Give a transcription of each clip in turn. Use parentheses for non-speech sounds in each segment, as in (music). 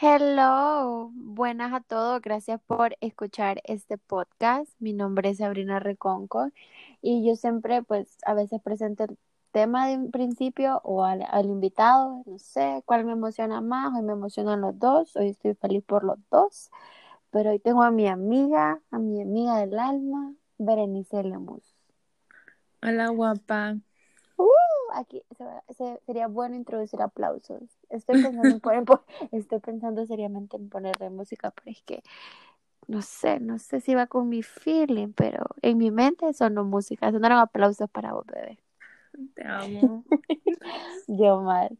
Hello, buenas a todos, gracias por escuchar este podcast. Mi nombre es Sabrina Reconco y yo siempre pues a veces presento el tema de un principio o al, al invitado, no sé cuál me emociona más, hoy me emocionan los dos, hoy estoy feliz por los dos, pero hoy tengo a mi amiga, a mi amiga del alma, Berenice Lemus. Hola, guapa. Uh, aquí se- se- sería bueno introducir aplausos. Estoy pensando, en poner- (laughs) po- estoy pensando seriamente en ponerle música, pero es que no sé, no sé si va con mi feeling, pero en mi mente sonó música, sonaron aplausos para vos, bebé. Te amo. (laughs) Yo mal.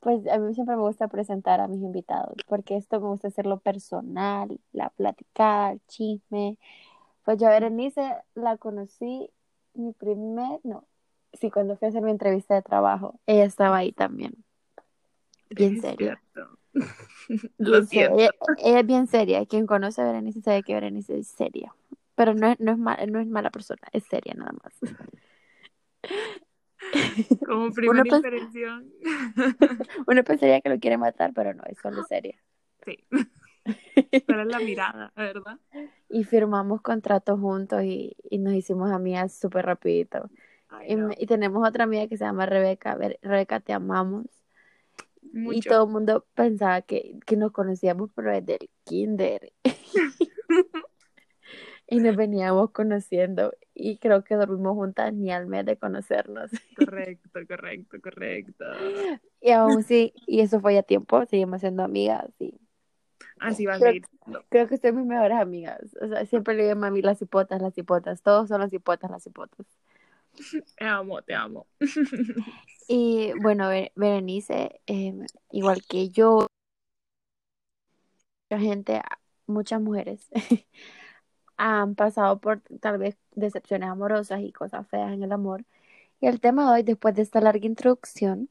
Pues a mí siempre me gusta presentar a mis invitados, porque esto me gusta hacerlo personal, la platicada, el chisme. Pues yo a Berenice la conocí mi primer, no, sí, cuando fui a hacer mi entrevista de trabajo, ella estaba ahí también. Bien seria. (laughs) Lo siento. Ella, ella es bien seria. Quien conoce a Berenice sabe que Berenice es seria. Pero no es, no es, ma- no es mala persona, es seria nada más. (laughs) Como primera Uno, impresión. (laughs) uno pensaría que lo quiere matar, pero no, es solo seria. Sí. Pero es la mirada, ¿verdad? Y firmamos contratos juntos y, y nos hicimos amigas súper rapidito. Ay, Y, no. y tenemos otra amiga que se llama Rebeca. Rebeca, te amamos. Y todo el mundo pensaba que, que nos conocíamos, pero desde el kinder. (laughs) (laughs) Y nos veníamos conociendo. Y creo que dormimos juntas ni al mes de conocernos. (laughs) Correcto, correcto, correcto. Y aún sí, y eso fue ya tiempo, seguimos siendo amigas. Y Así va a Creo- seguir siendo. creo que soy mis mejores amigas. O sea, siempre le digo a mami las hipotas, las hipotas. Todos son las hipotas, las hipotas. (laughs) Te amo, te amo. (laughs) Y bueno, Be- Berenice, eh, igual que yo, mucha gente, muchas mujeres (laughs) han pasado por tal vez decepciones amorosas y cosas feas en el amor. Y el tema de hoy, después de esta larga introducción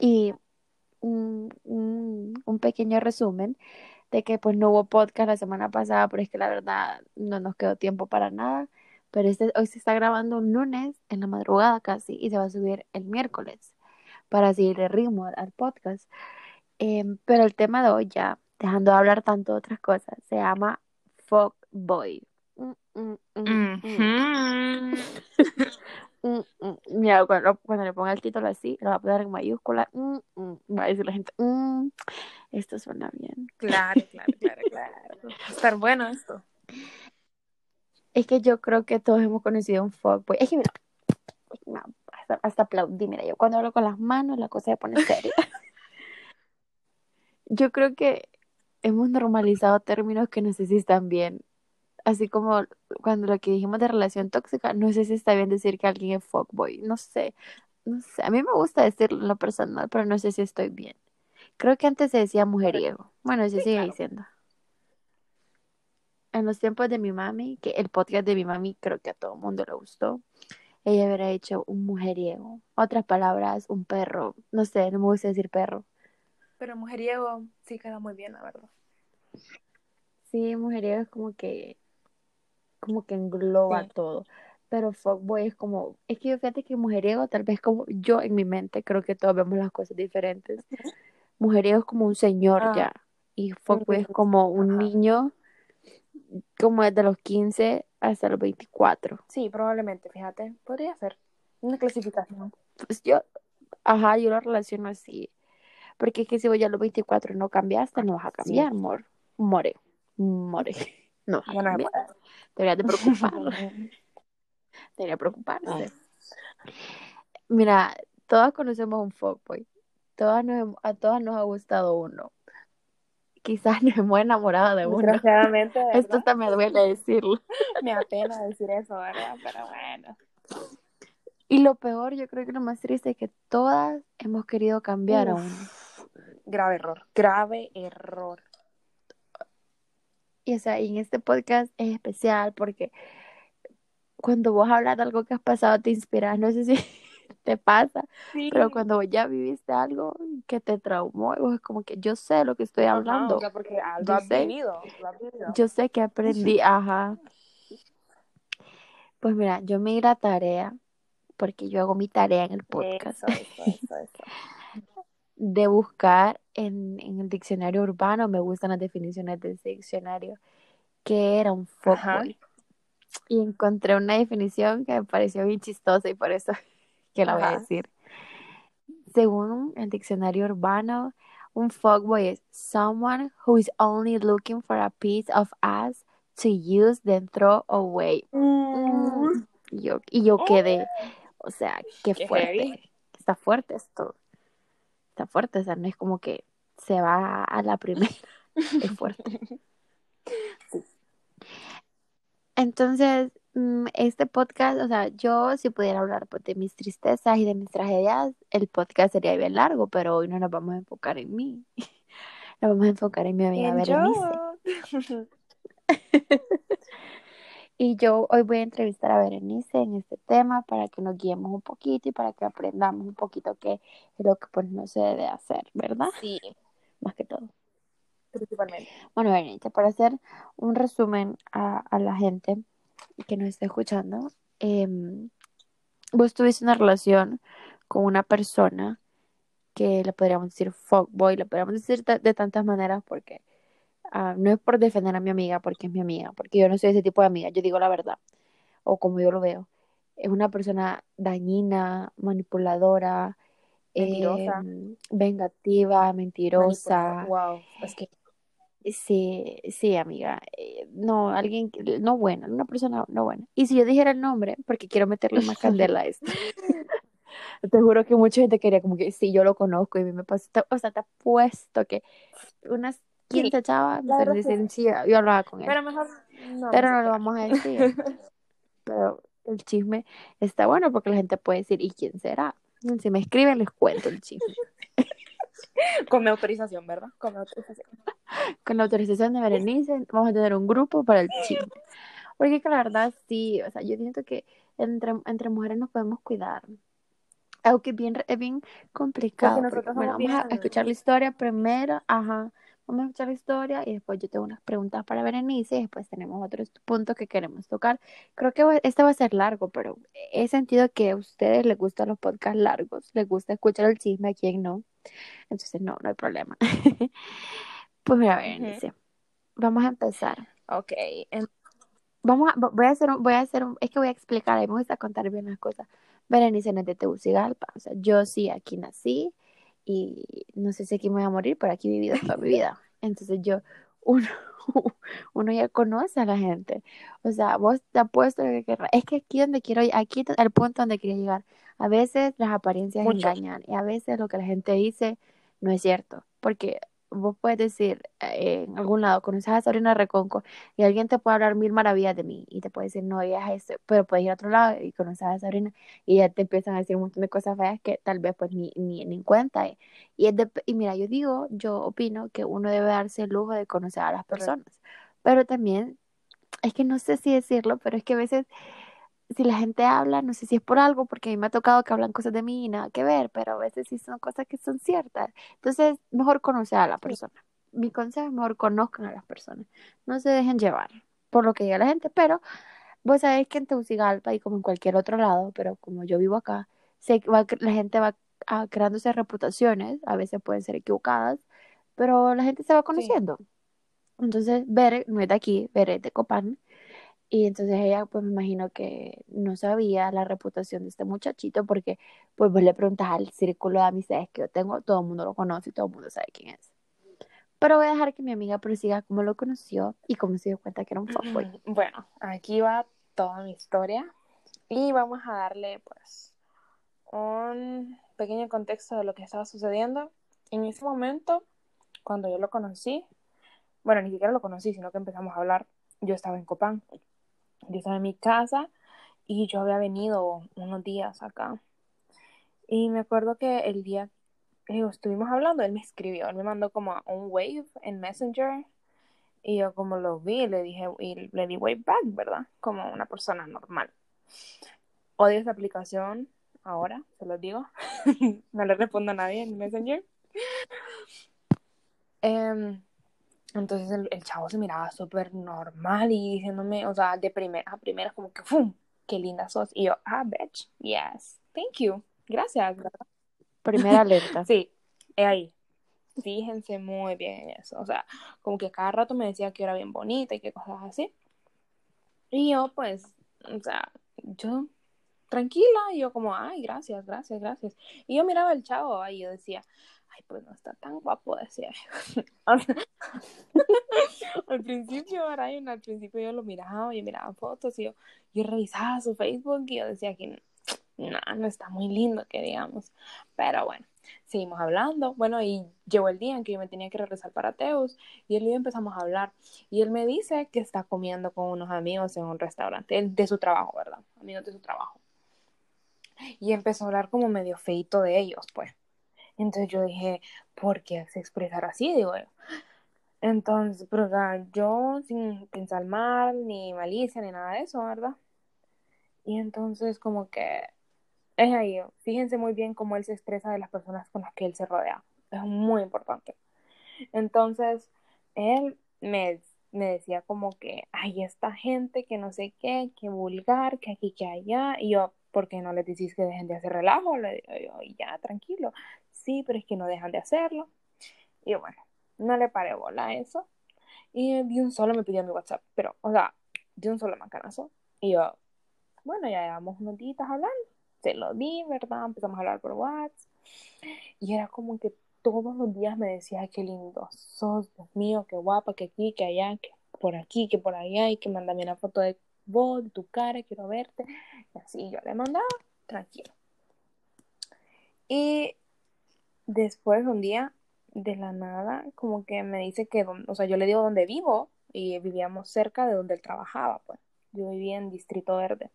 y un, un, un pequeño resumen de que pues no hubo podcast la semana pasada, pero es que la verdad no nos quedó tiempo para nada. Pero este, hoy se está grabando un lunes en la madrugada casi y se va a subir el miércoles para seguir el ritmo al, podcast. Em, pero el tema de hoy ya, dejando de hablar tanto de otras cosas, se llama Fuck Boy. Mm, mm, mm. (laughs) Mira, cuando, cuando le ponga el título así, lo va a poner en mayúscula. Va a decir la gente, "Mm, esto suena bien. Claro, claro, claro, claro. Va (laughs) a estar bueno esto. Es que yo creo que todos hemos conocido un fuckboy. Es que mira, no, hasta, hasta aplaudí. Mira, yo cuando hablo con las manos la cosa se pone seria. (laughs) Yo creo que hemos normalizado términos que no sé si están bien. Así como cuando lo que dijimos de relación tóxica, no sé si está bien decir que alguien es fuckboy. No sé, no sé. A mí me gusta decirlo en lo personal, pero no sé si estoy bien. Creo que antes se decía mujeriego. Bueno, se Sí, sigue claro. diciendo. En los tiempos de mi mami, que el podcast de mi mami creo que a todo el mundo le gustó, ella hubiera hecho un mujeriego. Otras palabras, un perro. No sé, no me gusta decir perro. Pero mujeriego sí queda muy bien, la verdad. Sí, mujeriego es como que, como que engloba Sí. todo. Pero fuckboy es como, es que yo fíjate que mujeriego, tal vez como yo en mi mente, creo que todos vemos las cosas diferentes. Mujeriego es como un señor Ah. ya. Y fuckboy es como un ajá. niño, como desde los 15 hasta los 24. Sí, probablemente, fíjate. Podría ser una clasificación. Pues yo, ajá, yo lo relaciono así. Porque es que si vos ya a los 24 no cambiaste, no vas a Sí. cambiar, amor. More. More. (laughs) No vas a no. Deberías de preocupar. (laughs) Debería preocuparse. Mira, todas conocemos un fuckboy. Todas nos, a todas nos ha gustado uno. Quizás (laughs) nos hemos enamorado de uno. Desgraciadamente, (laughs) Esto me duele decirlo. (laughs) Me apena decir eso, ¿verdad? Pero bueno. Y lo peor, yo creo que lo más triste es que todas hemos querido cambiar a Uf. uno. Grave error. Grave error. Y o sea, y en este podcast es especial porque cuando vos hablas de algo que has pasado te inspiras, no sé si (laughs) te pasa, Sí. pero cuando ya viviste algo que te traumó, es como que yo sé lo que estoy hablando, porque Yo has sé. vivido. Lo has vivido. yo sé que aprendí, (laughs) ajá. Pues mira, yo me di la tarea, porque yo hago mi tarea en el podcast, Eso, eso, eso, eso. (laughs) de buscar en, en el diccionario urbano, me gustan las definiciones de ese diccionario, que era un fuckboy. Y encontré una definición que me pareció bien chistosa y por eso que la voy a decir. Según el diccionario urbano, un fuckboy es someone who is only looking for a piece of ass to use then throw away. Mm. Y yo, y yo quedé, o sea, qué, Qué fuerte. heavy. Está fuerte esto. Está fuerte, o sea, no es como que se va a la primera. (laughs) es fuerte. Entonces, este podcast, o sea, yo si pudiera hablar pues, de mis tristezas y de mis tragedias, el podcast sería bien largo, pero hoy no nos vamos a enfocar en mí. (laughs) Nos vamos a enfocar en mi amiga En Berenice. (laughs) (laughs) Y yo hoy voy a entrevistar a Berenice en este tema para que nos guiemos un poquito y para que aprendamos un poquito qué es lo que pues no se debe hacer, ¿verdad? Sí, Más que todo. principalmente. Bueno, Berenice, para hacer un resumen a, a la gente que nos está escuchando, em, vos tuviste una relación con una persona que le podríamos decir fuckboy, le podríamos decir de tantas maneras porque ah, no es por defender a mi amiga porque es mi amiga, porque yo no soy ese tipo de amiga, yo digo la verdad, o como yo lo veo. Es una persona dañina, manipuladora, Mentirosa. em, vengativa, mentirosa. Wow, es que Sí, sí, amiga. Eh, no, alguien, que- no buena, una persona no buena. Y si yo dijera el nombre, porque quiero meterle más candela a esto. (laughs) (laughs) Te juro que mucha gente quería como que sí, yo lo conozco y a mí me pasó, te- o sea, te apuesto que unas 15 chavas la me verdad es que dicen, sí, yo hablaba con él. Pero mejor no. Pero no lo vamos a decir. (laughs) Pero el chisme está bueno porque la gente puede decir, ¿y quién será? Si me escriben, les cuento el chisme. (laughs) Con mi autorización, ¿verdad? Con mi autorización. Con la autorización de Berenice, vamos a tener un grupo para el chisme. Porque que la verdad sí, o sea, yo siento que entre, entre mujeres nos podemos cuidar. Aunque es bien, es bien complicado. Porque porque, nosotras bueno, vamos a escuchar la historia primero, ajá. Vamos a escuchar la historia y después yo tengo unas preguntas para Berenice y después tenemos otros puntos que queremos tocar. Creo que va- este va a ser largo, pero he sentido que a ustedes les gustan los podcasts largos, les gusta escuchar el chisme, a quien no. Entonces, no, no hay problema. (laughs) Pues mira, Berenice, vamos a empezar. Ok. Vamos a, vo- voy a hacer un, voy a hacer un, es que voy a explicar, me gusta contar bien las cosas. Berenice no es de Tegucigalpa, o sea, yo sí aquí nací y no sé si aquí me voy a morir, pero aquí he vivido toda mi vida. Entonces yo, (laughs) uno, uno ya conoce a la gente. O sea, vos te apuesto que querrás. Es que aquí donde quiero, aquí el punto donde quiero llegar. A veces las apariencias Mucho. engañan y a veces lo que la gente dice no es cierto, porque vos puedes decir eh, en algún lado, conoces a Sabrina Reconco y alguien te puede hablar mil maravillas de mí y te puede decir, no, ella es eso, pero puedes ir a otro lado y conoces a Sabrina y ya te empiezan a decir un montón de cosas feas que tal vez pues ni, ni, ni en cuenta. Y, y, es de- y mira, yo digo, yo opino que uno debe darse el lujo de conocer a las personas, pero también, es que no sé si decirlo, pero es que a veces si la gente habla, no sé si es por algo, porque a mí me ha tocado que hablan cosas de mí y nada que ver, pero a veces sí son cosas que son ciertas. Entonces, mejor conocer a la persona. Mi consejo es mejor conozcan a las personas. No se dejen llevar por lo que diga la gente, pero vos sabés que en Tegucigalpa y como en cualquier otro lado, pero como yo vivo acá, se va, la gente va ah, creándose reputaciones, a veces pueden ser equivocadas, pero la gente se va conociendo. Entonces, Bere no es de aquí, Bere es de Copán. Y entonces ella, pues me imagino que no sabía la reputación de este muchachito porque, pues vos le preguntas al círculo de amistades que yo tengo, todo el mundo lo conoce y todo el mundo sabe quién es. Pero voy a dejar que mi amiga prosiga cómo lo conoció y cómo se dio cuenta que era un fuckboy. Bueno, aquí va toda mi historia y vamos a darle pues un pequeño contexto de lo que estaba sucediendo. En ese momento, cuando yo lo conocí, bueno, ni siquiera lo conocí, sino que empezamos a hablar, yo estaba en Copán, yo estaba en mi casa y yo había venido unos días acá. Y me acuerdo que el día que estuvimos hablando, él me escribió, él me mandó como un wave en Messenger y yo como lo vi, le dije, y le di wave back, ¿verdad? Como una persona normal. Odio esta aplicación ahora, se los digo. (laughs) no le respondo a nadie en Messenger. Em, entonces el, el chavo se miraba súper normal y diciéndome, o sea, de primera a primera, como que ¡fum! ¡Qué linda sos! Y yo, ah, bitch, yes, thank you, gracias, ¿verdad? Primera (laughs) alerta. Sí, es ahí. fíjense muy bien en eso. O sea, como que cada rato me decía que era bien bonita y que cosas así. Y yo, pues, o sea, yo tranquila, y yo como, ay, gracias, gracias, gracias. Y yo miraba al chavo y yo decía, pues no está tan guapo, decía. (laughs) (laughs) al principio, era al principio yo lo miraba, yo miraba fotos y yo, yo revisaba su Facebook y yo decía que no, no está muy lindo, que digamos. Pero bueno, seguimos hablando. Bueno, y llegó el día en que yo me tenía que regresar para Teus y él y yo empezamos a hablar. Y él me dice que está comiendo con unos amigos en un restaurante de su trabajo, ¿verdad? Amigos de su trabajo. Y empezó a hablar como medio feito de ellos, pues. Entonces yo dije, ¿por qué se expresar así? Digo yo. Entonces, pero yo sin pensar mal, ni malicia, ni nada de eso, ¿verdad? Y entonces como que es ahí, fíjense muy bien cómo él se expresa de las personas con las que él se rodea. Es muy importante. Entonces, él me, me decía como que hay esta gente que no sé qué, que vulgar, que aquí, que allá. Y yo, ¿por qué no les decís que dejen de hacer relajo? Le digo yo, y ya, tranquilo. Sí, pero es que no dejan de hacerlo. Y bueno, no le paré bola a eso. Y de un solo me pidió mi WhatsApp, pero, o sea, de un solo macanazo. Y yo, bueno, ya llevamos unos días hablando se lo di, ¿verdad? Empezamos a hablar por WhatsApp. Y era como que todos los días me decía, qué lindo sos, Dios mío, qué guapa, que aquí, que allá, que por aquí, que por allá, y que mándame una foto de vos, de tu cara, quiero verte. Y así yo le mandaba, tranquilo. Y después un día, de la nada, como que me dice que, o sea, yo le digo dónde vivo y vivíamos cerca de donde él trabajaba, pues. Yo vivía en Distrito Verde,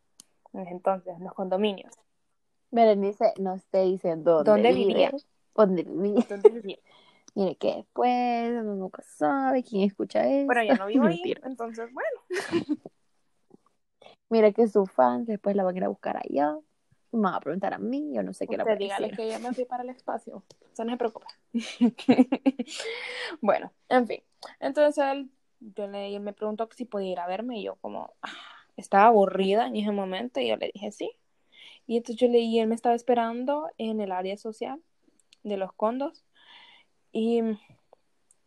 en entonces, en los condominios. Berenice no esté diciendo dónde, vivía. ¿Dónde vivía? (laughs) Mire que después uno nunca sabe quién escucha eso. Pero ya no vivo ahí, (laughs) entonces bueno. (laughs) Mira que sus fans después la van a ir a buscar allá. Me van a preguntar a mí, yo no sé qué la voy a dígale que ya me fui para el espacio. O sea, no se preocupe. (laughs) bueno, en fin. Entonces él, yo le, me preguntó si podía ir a verme y yo como ah, estaba aburrida en ese momento y yo le dije sí. Y entonces yo leí, él me estaba esperando en el área social de los condos. Y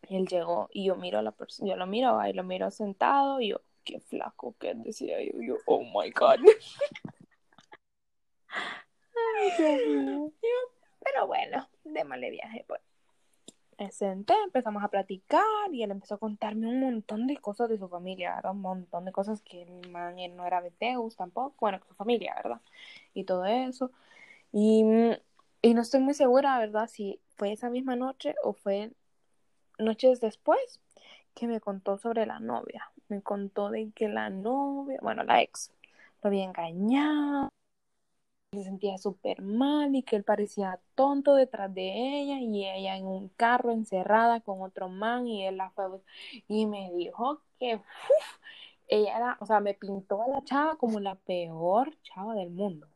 él llegó y yo miro a la persona, yo lo miro, ahí lo miro sentado y yo, qué flaco que decía yo, yo, oh my god. (laughs) Ay, pero bueno, démosle viaje pues me senté, empezamos a platicar y él empezó a contarme un montón de cosas de su familia, ¿verdad? Un montón de cosas que el man él no era Beteus tampoco, bueno, que su familia, ¿verdad? Y todo eso. Y, y no estoy muy segura, ¿verdad? Si fue esa misma noche o fue noches después que me contó sobre la novia. Me contó de que la novia, bueno, la ex, lo había engañado se sentía súper mal y que él parecía tonto detrás de ella y ella en un carro encerrada con otro man y él la fue y me dijo que ella era, o sea, me pintó a la chava como la peor chava del mundo.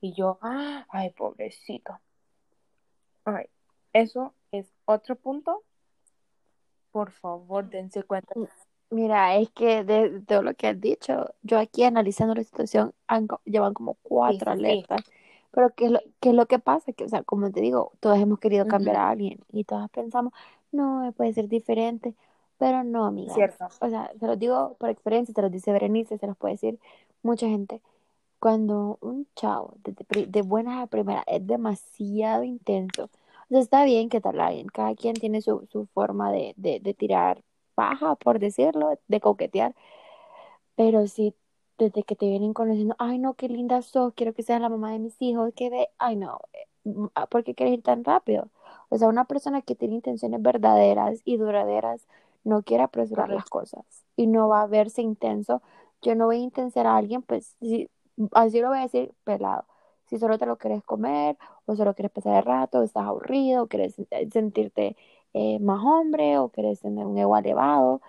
Y yo, ay, pobrecito. Ay, eso es otro punto. Por favor, dense cuenta. Mira, es que de, todo lo que has dicho, yo aquí analizando la situación, llevan como cuatro alertas. Pero ¿qué es, lo, ¿qué es lo que pasa? Que, o sea, como te digo, todos hemos querido cambiar a alguien y todas pensamos, no, puede ser diferente. Pero no, amiga. Cierto. O sea, se los digo por experiencia, te lo dice Berenice, se los puede decir mucha gente. Cuando un chavo de, de buenas a primera es demasiado intenso, o sea, está bien que tal alguien, cada quien tiene su, su forma de, de, de tirar paja, por decirlo, de coquetear. Pero si desde que te vienen conociendo, ay no, qué linda sos, quiero que seas la mamá de mis hijos, que ve, ay no, eh, ah, ¿por qué quieres ir tan rápido? O sea, una persona que tiene intenciones verdaderas y duraderas no quiere apresurar las cosas y no va a verse intenso. Yo no voy a intensar a alguien, pues, si, así lo voy a decir pelado. Si solo te lo quieres comer, o solo quieres pasar el rato, estás aburrido, o quieres eh, sentirte eh, más hombre o querés tener un ego elevado.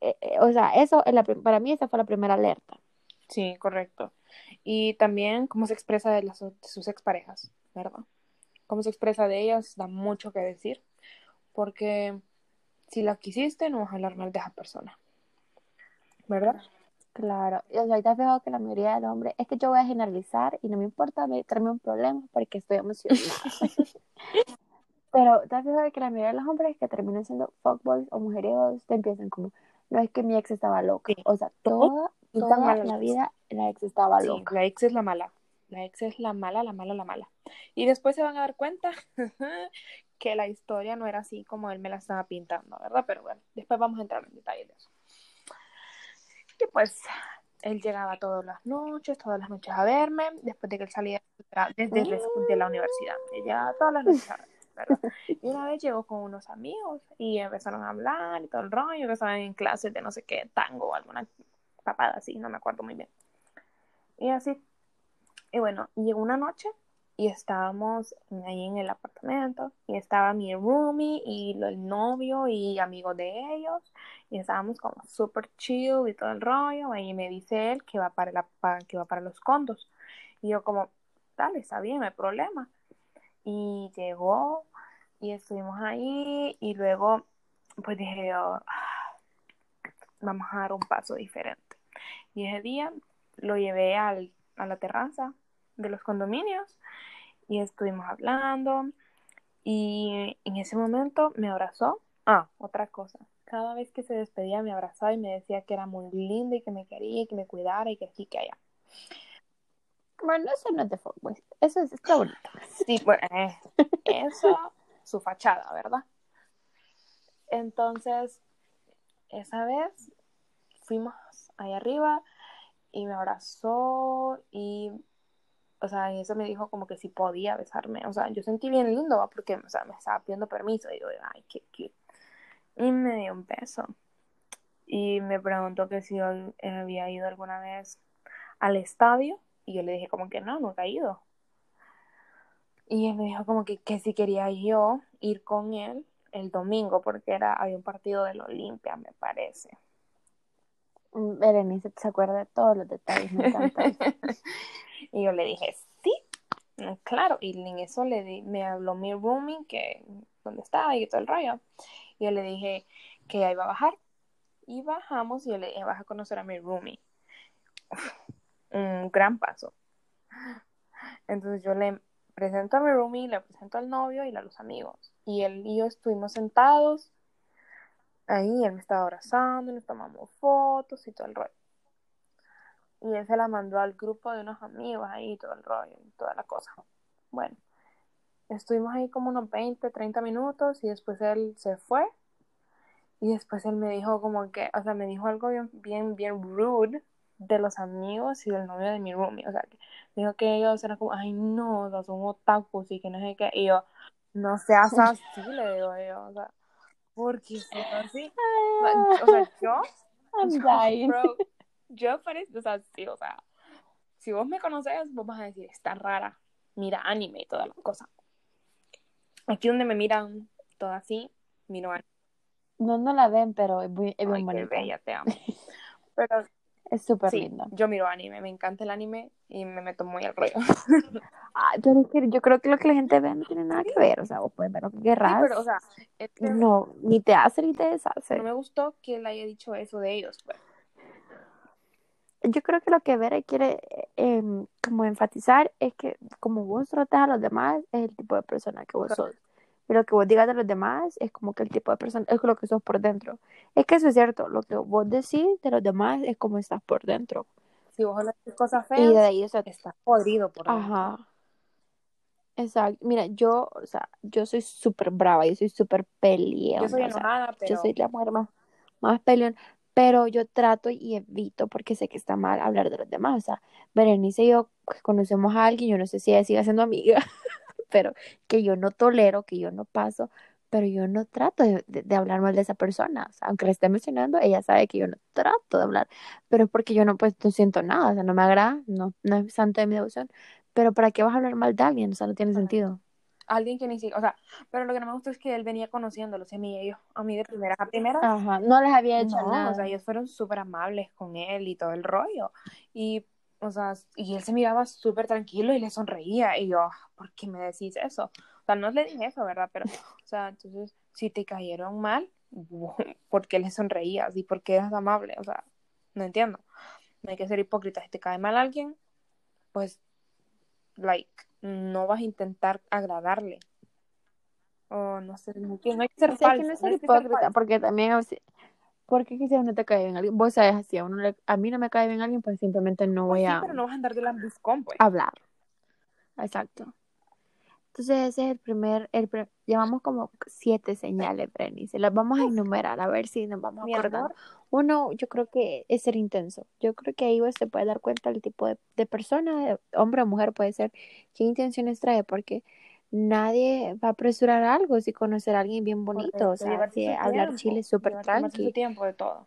Eh, eh, o sea, eso la, para mí esa fue la primera alerta. Sí, correcto. Y también cómo se expresa de, las, de sus exparejas, ¿verdad? Cómo se expresa de ellas da mucho que decir, porque si la quisiste no vas a hablar mal de esa persona, ¿verdad? Claro, y o sea, ahorita veo que la mayoría del hombre, es que yo voy a generalizar y no me importa meterme un problema porque estoy emocionada. (laughs) Pero te has fijado que la mayoría de los hombres que terminan siendo fuckboys o mujeriegos te empiezan como, no es que mi ex estaba loca. Sí. O sea, toda, toda mal a la vida la ex estaba Sí, loca. la ex es la mala. La ex es la mala, la mala, la mala. Y después se van a dar cuenta (laughs) que la historia no era así como él me la estaba pintando, ¿verdad? Pero bueno, después vamos a entrar en detalles de eso. Y pues él llegaba todas las noches, todas las noches a verme, después de que él salía desde la- de la universidad. Él llegaba todas las noches a verme, ¿verdad? (laughs) Y una vez llegó con unos amigos y empezaron a hablar y todo el rollo, estaban en clases de no sé qué, tango o alguna papada así, no me acuerdo muy bien. Y así. Y bueno, llegó una noche y estábamos ahí en el apartamento y estaba mi roomie y el novio y amigos de ellos y estábamos como súper chill y todo el rollo y me dice él que va para, la, que va para los condos y yo como, dale, está bien, no hay problema. Y llegó y estuvimos ahí y luego pues dije yo, "Ah, vamos a dar un paso diferente. Y ese día lo llevé al, a la terraza de los condominios y estuvimos hablando y en ese momento me abrazó. Ah, otra cosa. Cada vez que se despedía me abrazaba y me decía que era muy lindo y que me quería y que me cuidara y que aquí que allá. Bueno, eso no es de fuckboys. Eso es, está bonito. Sí, bueno, eh, eso, su fachada, ¿verdad? Entonces, esa vez fuimos ahí arriba y me abrazó y, o sea, y eso me dijo como que sí podía besarme. O sea, yo sentí bien lindo, ¿va? porque, o sea, me estaba pidiendo permiso y yo, ay, qué cute. Y me dio un beso. Y me preguntó que si yo había ido alguna vez al estadio. Y yo le dije como que no, nunca he ido. Y él me dijo como que, que si quería yo ir con él el domingo, porque era, había un partido del Olimpia, me parece. Mm, Berenice se acuerda de todos los detalles, me encanta (laughs) y yo le dije, sí, mm, claro. Y en eso le di, me habló mi roomie, que dónde estaba y todo el rollo. Y yo le dije que iba a bajar. Y bajamos y yo le dije, vas a conocer a mi roomie. Un gran paso. Entonces yo le presento a mi roomie, le presento al novio y a los amigos. Y él y yo estuvimos sentados ahí, él me estaba abrazando, nos tomamos fotos y todo el rollo. Y él se la mandó al grupo de unos amigos ahí, todo el rollo y toda la cosa. Bueno, estuvimos ahí como unos 20, 30 minutos y después él se fue. Y después él me dijo como que, o sea, me dijo algo bien, bien, bien rude de los amigos y del novio de mi roomie. O sea, que dijo que ellos eran como, ay, no, o sea, son otakus y que no sé qué. Y yo, no seas (laughs) así, le digo yo, o sea, porque soy así. O sea, yo, I'm yo, dying. bro, yo parezco, o sea, sí, o sea, si vos me conoces, vos vas a decir, está rara, mira anime y toda la cosa. Aquí donde me miran todo así, miro anime. No, no la ven, pero es, muy, es bien Ay, qué bonita. bella, te amo. (laughs) Pero Es súper sí, linda. yo miro anime, me encanta el anime y me meto muy al rollo. Ay, (laughs) pero es que yo creo que lo que la gente ve no tiene nada que ver. O sea, vos puedes ver lo que Sí, querrás. pero, o sea, es que no, ni te hace ni te deshace. no me gustó que él haya dicho eso de ellos, pues. Yo creo que lo que Vera quiere eh, como enfatizar es que como vos tratas a los demás es el tipo de persona que vos sos. Y lo que vos digas de los demás es como que el tipo de persona, es lo que sos por dentro. Es que eso es cierto, lo que vos decís de los demás es como estás por dentro. Si vos hablas cosas Y de feas, ahí, o sea, estás podrido por dentro. Ajá. Exacto. Mira, yo, o sea, yo soy súper brava, yo soy súper peleona. Yo soy o sea, enojada, pero yo soy la mujer más, más peleón, pero yo trato y evito porque sé que está mal hablar de los demás. O sea, Berenice y yo conocemos a alguien, yo no sé si ella sigue siendo amiga, (laughs) pero que yo no tolero, que yo no paso, pero yo no trato de, de- de hablar mal de esa persona. O sea, aunque la esté mencionando, ella sabe que yo no trato de hablar, pero es porque yo no, pues, no siento nada, o sea, no me agrada, no, no es santo de mi devoción. Pero ¿para qué vas a hablar mal de alguien? O sea, no tiene sentido. alguien que ni siquiera, o sea, pero lo que no me gusta es que él venía conociéndolos, a mí y ellos, a mí de primera a primera. Ajá, no les había hecho No, nada. o sea, ellos fueron súper amables con él y todo el rollo. Y, o sea, y él se miraba súper tranquilo y le sonreía. Y yo, "Ah, ¿por qué me decís eso? O sea, no le dije eso, ¿verdad? Pero, o sea, entonces, si te cayeron mal, (laughs) ¿por qué le sonreías? ¿Y por qué eras amable? O sea, no entiendo. No hay que ser hipócrita. Si te cae mal alguien, pues, like, no vas a intentar agradarle. O no sé, no, no hay que ser O sea, que falsa. no es no ser hay que ser hipócrita, porque también a veces, porque quizás no te cae bien alguien. Vos sabes, así a, uno le- a mí no me cae bien alguien, pues simplemente no Pues voy sí, a pero no vas a andar de lambiscón, pues. hablar. Exacto. Entonces ese es el primer, el pre- llevamos como siete señales, Brenny. Se las vamos a enumerar a ver si nos vamos acordando. amor, Uno, yo creo que es ser intenso. Yo creo que ahí pues, se puede dar cuenta el tipo de, de persona, de hombre o mujer puede ser, qué intenciones trae, porque nadie va a apresurar algo si conocer a alguien bien bonito. O correcto, sea, llevarte si hablar tiempo, chile es súper llevar- tomarse tranqui. su tiempo de todo.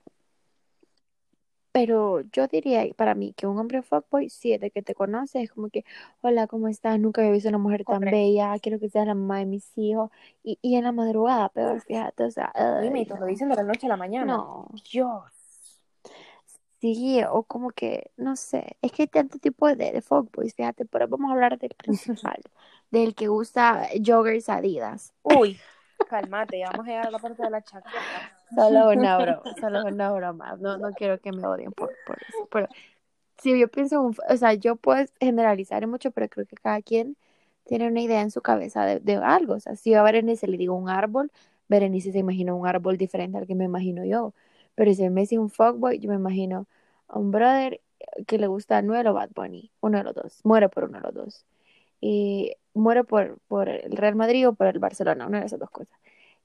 Pero yo diría para mí que un hombre fuckboy, sí, desde que te conoce, es como que, hola, ¿cómo estás? Nunca había visto una mujer tan bella, quiero que seas la mamá de mis hijos. Y, y en la madrugada, peor, fíjate, o sea, Dime, y te lo dicen de la noche a la mañana. No, Dios. sí, o como que, no sé, es que hay tanto tipo de, de fuckboys, fíjate, pero vamos a hablar del principal, (laughs) del que usa joggers Adidas. Uy, cálmate, ya vamos a llegar a la parte de la chaqueta. Solo una broma, solo una broma. No, no quiero que me odien por, por eso. Pero si yo pienso, un- o sea, yo puedo generalizar mucho, pero creo que cada quien tiene una idea en su cabeza de, de algo. O sea, si yo a Berenice le digo un árbol, Berenice se imagina un árbol diferente al que me imagino yo. Pero si me dice un fuckboy, yo me imagino a un brother que le gusta Anuel o Bad Bunny, uno de los dos, muere por uno de los dos. Y muere por, por el Real Madrid o por el Barcelona, una de esas dos cosas.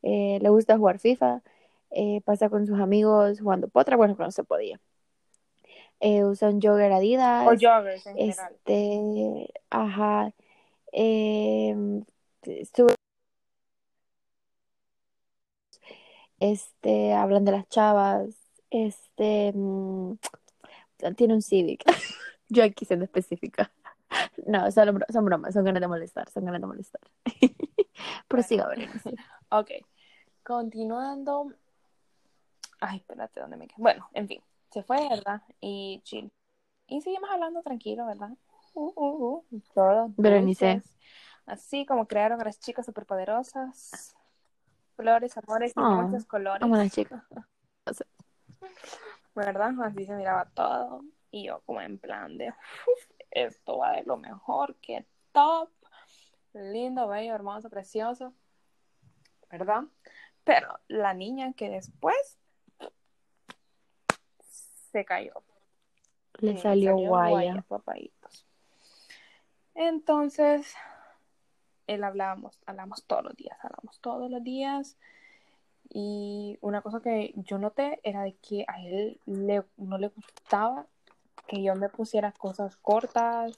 Eh, le gusta jugar FIFA, eh, pasa con sus amigos jugando potra, bueno, cuando se podía. Eh, usa un jogger Adidas, O joggers en general. este, ajá, sube- este, hablan de las chavas, este, mm, tiene un Civic. (laughs) Yo aquí siendo específica. No, son, bro- son bromas, son ganas de molestar, son ganas de molestar. (laughs) Berenice. Ok, continuando. Ay, espérate, ¿dónde me quedé? Bueno, en fin, se fue, ¿verdad? Y chill. Y seguimos hablando tranquilo, ¿verdad? Uh, uh, uh, todo Berenice. Así como crearon a las chicas superpoderosas. Flores, amores y Ah, muchos colores. A las chicas. (laughs) ¿Verdad? Así se miraba todo. Y yo como en plan de, "Uf, esto va de lo mejor, que top. Lindo, bello, hermoso, precioso. ¿Verdad? Pero la niña que después se cayó. Le Sí, salió guaya. papaitos. Entonces, él hablábamos, hablamos todos los días, hablamos todos los días. Y una cosa que yo noté era de que a él le, no le gustaba que yo me pusiera cosas cortas,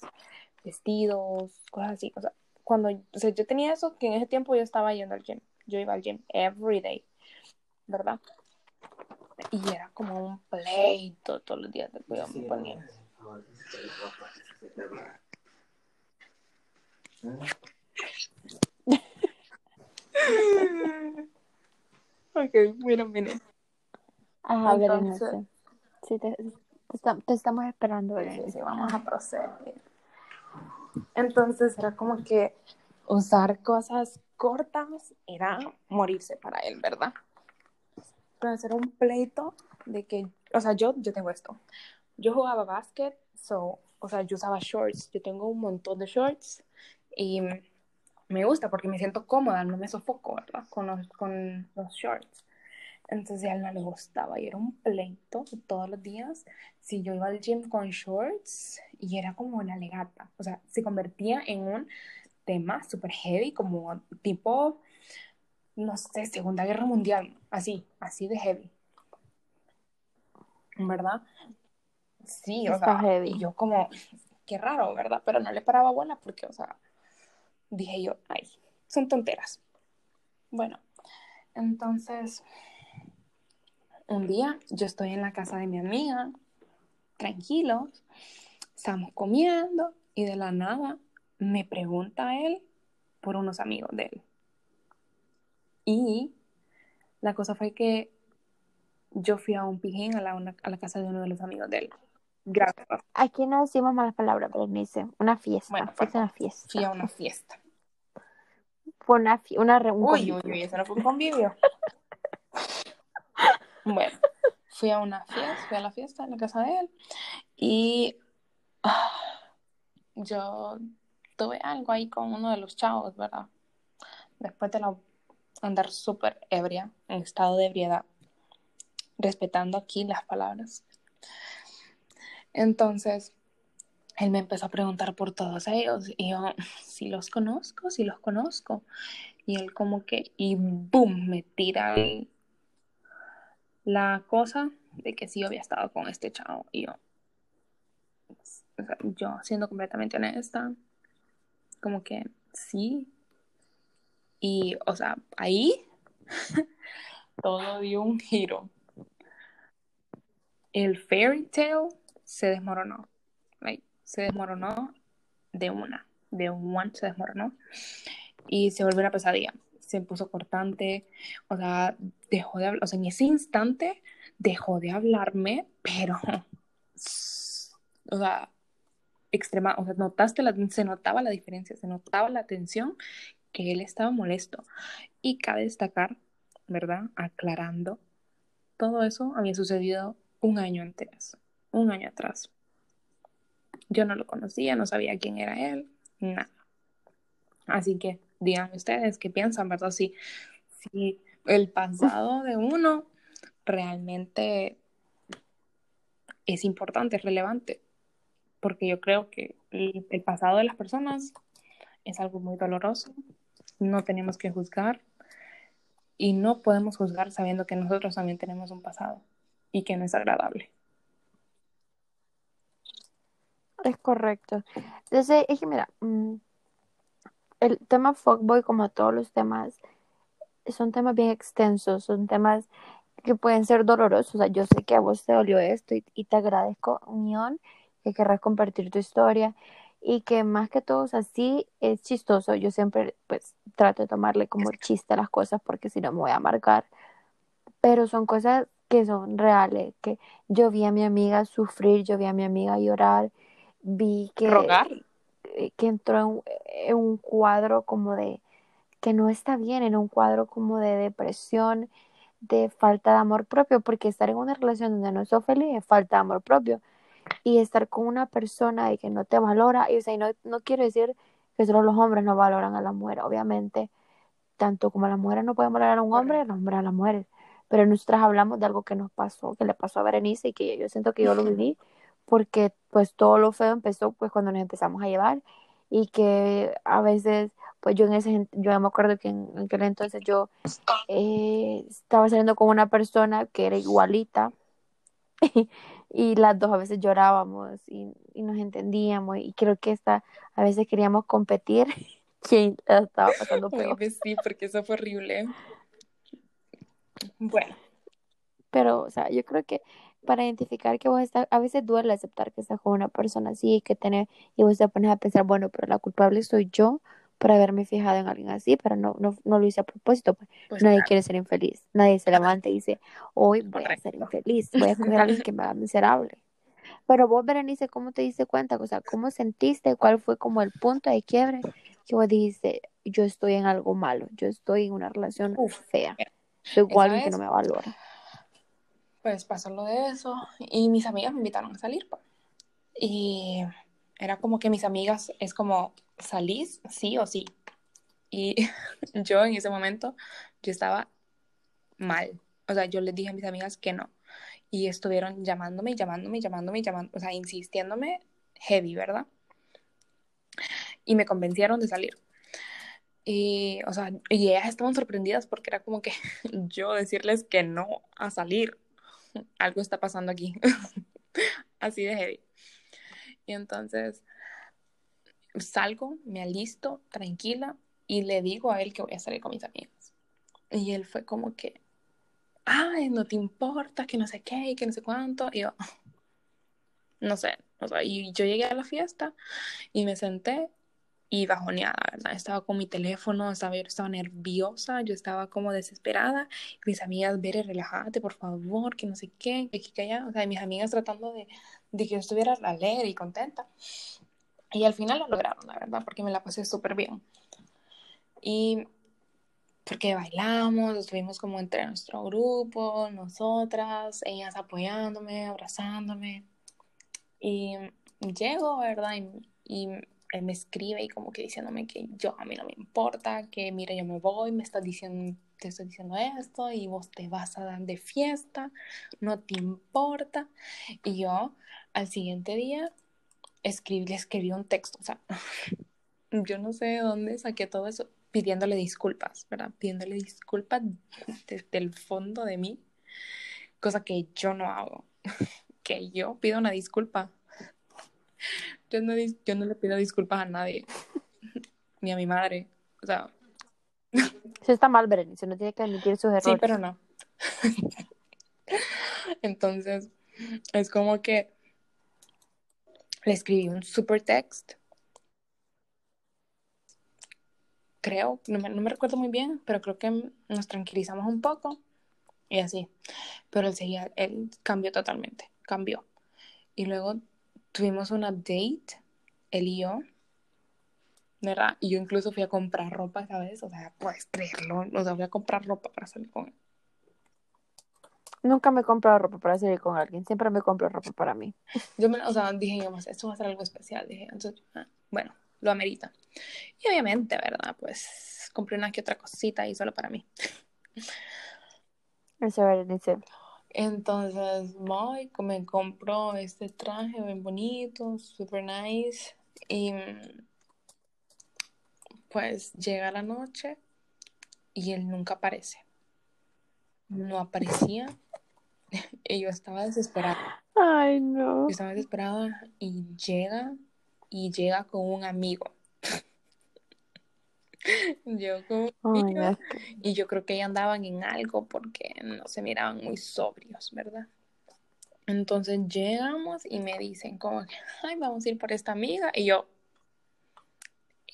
vestidos, cosas así. O sea, cuando o sea, yo tenía eso, que en ese tiempo yo estaba yendo al gym. Yo iba al gym every day, ¿verdad? Y era como un pleito todos los días de que yo me ponía. Ok, mira, mira. Ajá, Entonces- Berenice. Sí, te, te esta- te estamos esperando, Sí, sí, vamos a proceder. Entonces era como que usar cosas cortas era morirse para él, ¿verdad? Pero hacer un pleito de que, o sea, yo, yo tengo esto. Yo jugaba básquet, so, o sea, yo usaba shorts. Yo tengo un montón de shorts y me gusta porque me siento cómoda, no me sofoco, ¿verdad? Con los, con los shorts. Entonces a él no le gustaba y era un pleito todos los días. Si yo iba al gym con shorts y era como una legata, o sea, se convertía en un tema súper heavy, como tipo, no sé, Segunda Guerra Mundial, así, así de heavy. ¿Verdad? Sí, o Está sea, heavy. yo como, qué raro, ¿verdad? Pero no le paraba bola porque, o sea, dije yo, ay, son tonteras. Bueno, entonces, un día yo estoy en la casa de mi amiga, tranquilos, estamos comiendo y de la nada me pregunta él por unos amigos de él. Y la cosa fue que yo fui a un pijín a la, una- a la casa de uno de los amigos de él. Gracias. Aquí no decimos malas palabras, Berenice. Una fiesta. Bueno, Fue una fiesta. Fui a una fiesta. Fue una, una re- un Uy, uy, uy, eso no fue un convivio. Bueno, fui a una fiesta, fui a la fiesta en la casa de él y ah, yo tuve algo ahí con uno de los chavos, ¿verdad? Después lo andar súper ebria, en estado de ebriedad, respetando aquí las palabras. Entonces, él me empezó a preguntar por todos ellos y yo, si los conozco, si los conozco. Y él como que, y boom, me tira la cosa de que sí yo había estado con este chavo. Y yo, sea, yo siendo completamente honesta, como que sí. Y, o sea, ahí (laughs) todo dio un giro. El fairy tale se desmoronó. Like, se desmoronó de una. De un one se desmoronó. Y se volvió una pesadilla. Se puso cortante. O sea, dejó de hablar. O sea, en ese instante dejó de hablarme, pero. (laughs) O sea, extrema, o sea, notaste la, se notaba la diferencia, se notaba la tensión que él estaba molesto. Y cabe destacar, ¿verdad? Aclarando, todo eso había sucedido un año antes, un año atrás. Yo no lo conocía, no sabía quién era él, nada. Así que digan ustedes qué piensan, ¿verdad? Si, si el pasado de uno realmente es importante, es relevante porque yo creo que el, el, pasado de las personas es algo muy doloroso, no tenemos que juzgar y no podemos juzgar sabiendo que nosotros también tenemos un pasado y que no es agradable. Es correcto. Entonces, es que mira, mm, el tema fuckboy, como todos los temas, son temas bien extensos, son temas que pueden ser dolorosos. O sea, yo sé que a vos te dolió esto y, y te agradezco, Unión que querrás compartir tu historia y que más que todo, así es chistoso. Yo siempre pues trato de tomarle como chiste a las cosas porque si no me voy a marcar. Pero son cosas que son reales, que yo vi a mi amiga sufrir, yo vi a mi amiga llorar, vi que, ¿Rogar? Eh, que entró en, en un cuadro como de que no está bien, en un cuadro como de depresión, de falta de amor propio, porque estar en una relación donde no soy feliz es falta de amor propio. Y estar con una persona y que no te valora, y, o sea, no, no quiero decir que solo los hombres no valoran a la mujer, obviamente, tanto como las mujeres no pueden valorar a un hombre, los hombres a las mujeres, pero nosotras hablamos de algo que nos pasó, que le pasó a Berenice y que yo siento que yo lo viví, porque pues todo lo feo empezó pues cuando nos empezamos a llevar y que a veces pues yo en ese yo me acuerdo que en, en aquel entonces yo eh, estaba saliendo con una persona que era igualita (laughs) y las dos a veces llorábamos y, y, nos entendíamos y creo que esta, a veces queríamos competir (laughs) quién estaba pasando peor. Ay, sí, porque eso fue horrible. Bueno. Pero, o sea, yo creo que para identificar que vos estás, a veces duele aceptar que estás con una persona así y que tener, y vos te pones a pensar, bueno, pero la culpable soy yo por haberme fijado en alguien así, pero no, no, no lo hice a propósito. Pues, pues nadie claro. quiere ser infeliz. Nadie se levanta y dice, hoy voy Correcto. a ser infeliz, voy a coger a alguien (laughs) que me haga miserable. Pero vos, Berenice, ¿cómo te diste cuenta? O sea, ¿cómo sentiste? ¿Cuál fue como el punto de quiebre? Que vos dijiste, yo estoy en algo malo, yo estoy en una relación Uf, fea. Soy igual alguien que no me valora. Pues pasó lo de eso y mis amigas me invitaron a salir. Pues. Y era como que mis amigas es como, ¿salís? Sí o sí. Y (laughs) yo en ese momento, yo estaba mal. O sea, yo les dije a mis amigas que no. Y estuvieron llamándome, llamándome, llamándome, llamándome, o sea, insistiéndome heavy, ¿verdad? Y me convencieron de salir. Y, o sea, y ellas estaban sorprendidas porque era como que (laughs) yo decirles que no a salir. (laughs) Algo está pasando aquí. (laughs) Así de heavy. Y entonces salgo, me alisto, tranquila, y le digo a él que voy a salir con mis amigas. Y él fue como que, ay, no te importa, que no sé qué, que no sé cuánto. Y yo, (laughs) no sé, y yo llegué a la fiesta y me senté y bajoneada, ¿verdad? Estaba con mi teléfono, estaba, yo estaba nerviosa, yo estaba como desesperada. Mis amigas, Bere, relájate, por favor, que no sé qué, que aquí, allá. O sea, mis amigas tratando de, de que yo estuviera alegre y contenta. Y al final lo lograron, la verdad, porque me la pasé súper bien. Y porque bailamos, estuvimos como entre nuestro grupo, nosotras, ellas apoyándome, abrazándome. Y llego, ¿verdad? Y él me escribe y como que diciéndome que yo a mí no me importa, que mira, yo me voy, me está diciendo te estoy diciendo esto y vos te vas a dar de fiesta, no te importa. Y yo al siguiente día escribí, le escribí un texto, o sea, (laughs) yo no sé de dónde saqué todo eso, pidiéndole disculpas, ¿verdad? Pidiéndole disculpas desde el fondo de mí, cosa que yo no hago, (laughs) que yo pido una disculpa. Yo no, yo no le pido disculpas a nadie, ni a mi madre, o sea... Eso está mal, Berenice, no tiene que admitir sus errores. Sí, pero no. Entonces, es como que le escribí un super text. Creo, no me, no me, recuerdo muy bien, pero creo que nos tranquilizamos un poco y así. Pero él seguía, él cambió totalmente, cambió. Y luego tuvimos un update, él y yo, ¿verdad? Y yo incluso fui a comprar ropa, ¿sabes? O sea, puedes creerlo, o sea, fui a comprar ropa para salir con él. Nunca me he comprado ropa para salir con alguien, siempre me compro ropa para mí. Yo, me, o sea, dije, esto va a ser algo especial, dije, entonces, ah, bueno, lo amerita. Y obviamente, ¿verdad? Pues compré una que otra cosita ahí solo para mí. Eso dice. Entonces, voy, me compró este traje bien bonito, super nice. Y pues llega la noche y él nunca aparece. No aparecía (laughs) y yo estaba desesperada. Ay, no. Yo estaba desesperada y llega y llega con un amigo. Yo y yo creo que ellos andaban en algo porque no se miraban muy sobrios, ¿verdad? Entonces llegamos y me dicen como que, ay, vamos a ir por esta amiga. Y yo,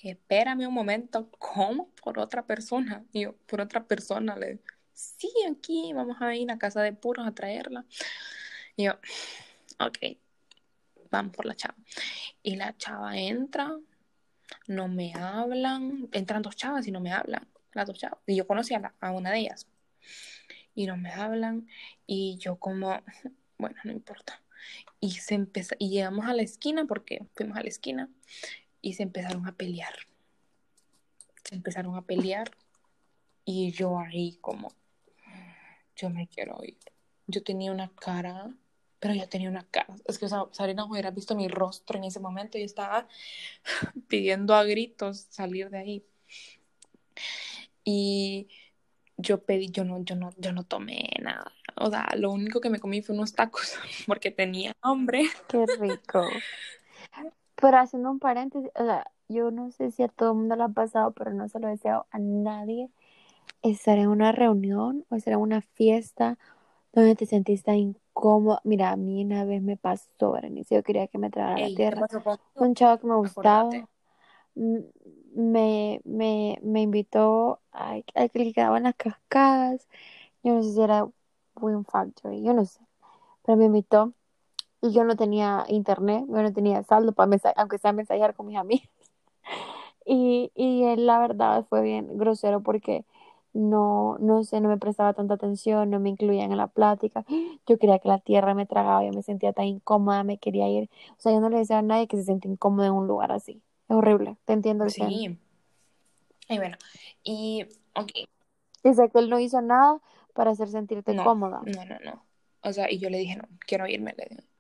espérame un momento, ¿cómo? Por otra persona. Y yo, por otra persona, le sí, aquí vamos a ir a casa de puros a traerla. Y yo, ok, vamos por la chava. Y la chava entra, no me hablan, entran dos chavas y no me hablan, las dos chavas. Y yo conocí a, a una de ellas. Y no me hablan y yo como, (laughs) bueno, no importa. Y se empezó, y llegamos a la esquina porque fuimos a la esquina y se empezaron a pelear. Se empezaron a pelear y yo ahí como yo me quiero ir. Yo tenía una cara, pero yo tenía una cara. Es que, o sea, Sarina hubiera visto mi rostro en ese momento y estaba (laughs) pidiendo a gritos salir de ahí. Y yo pedí, yo no, yo no, yo no tomé nada. O sea, lo único que me comí fue unos tacos (laughs) porque tenía hambre. Qué rico. Pero haciendo un paréntesis, o sea, yo no sé si a todo el mundo lo ha pasado, pero no se lo deseo a nadie estar en una reunión o estar en una fiesta donde te sentiste incómodo. Mira, a mí una vez me pasó, Berenice, yo quería que me tragara la tierra. Un chavo que me gustaba me, me, me invitó a, a que le quedaban las cascadas. Yo no sé si era Win Factory, yo no sé. Pero me invitó y yo no tenía internet, yo no tenía saldo para mensajear, aunque sea mensajear con mis amigos. (laughs) Y, y él, la verdad, fue bien grosero porque no, no sé, no me prestaba tanta atención, no me incluían en la plática. (gasps) Yo quería que la tierra me tragaba, yo me sentía tan incómoda, me quería ir. O sea, yo no le decía a nadie que se siente incómodo en un lugar así. Es horrible, te entiendo el Sí. Y bueno, y, ok. Que él no hizo nada para hacer sentirte cómoda. No, no, no. O sea, y yo le dije, no, quiero irme.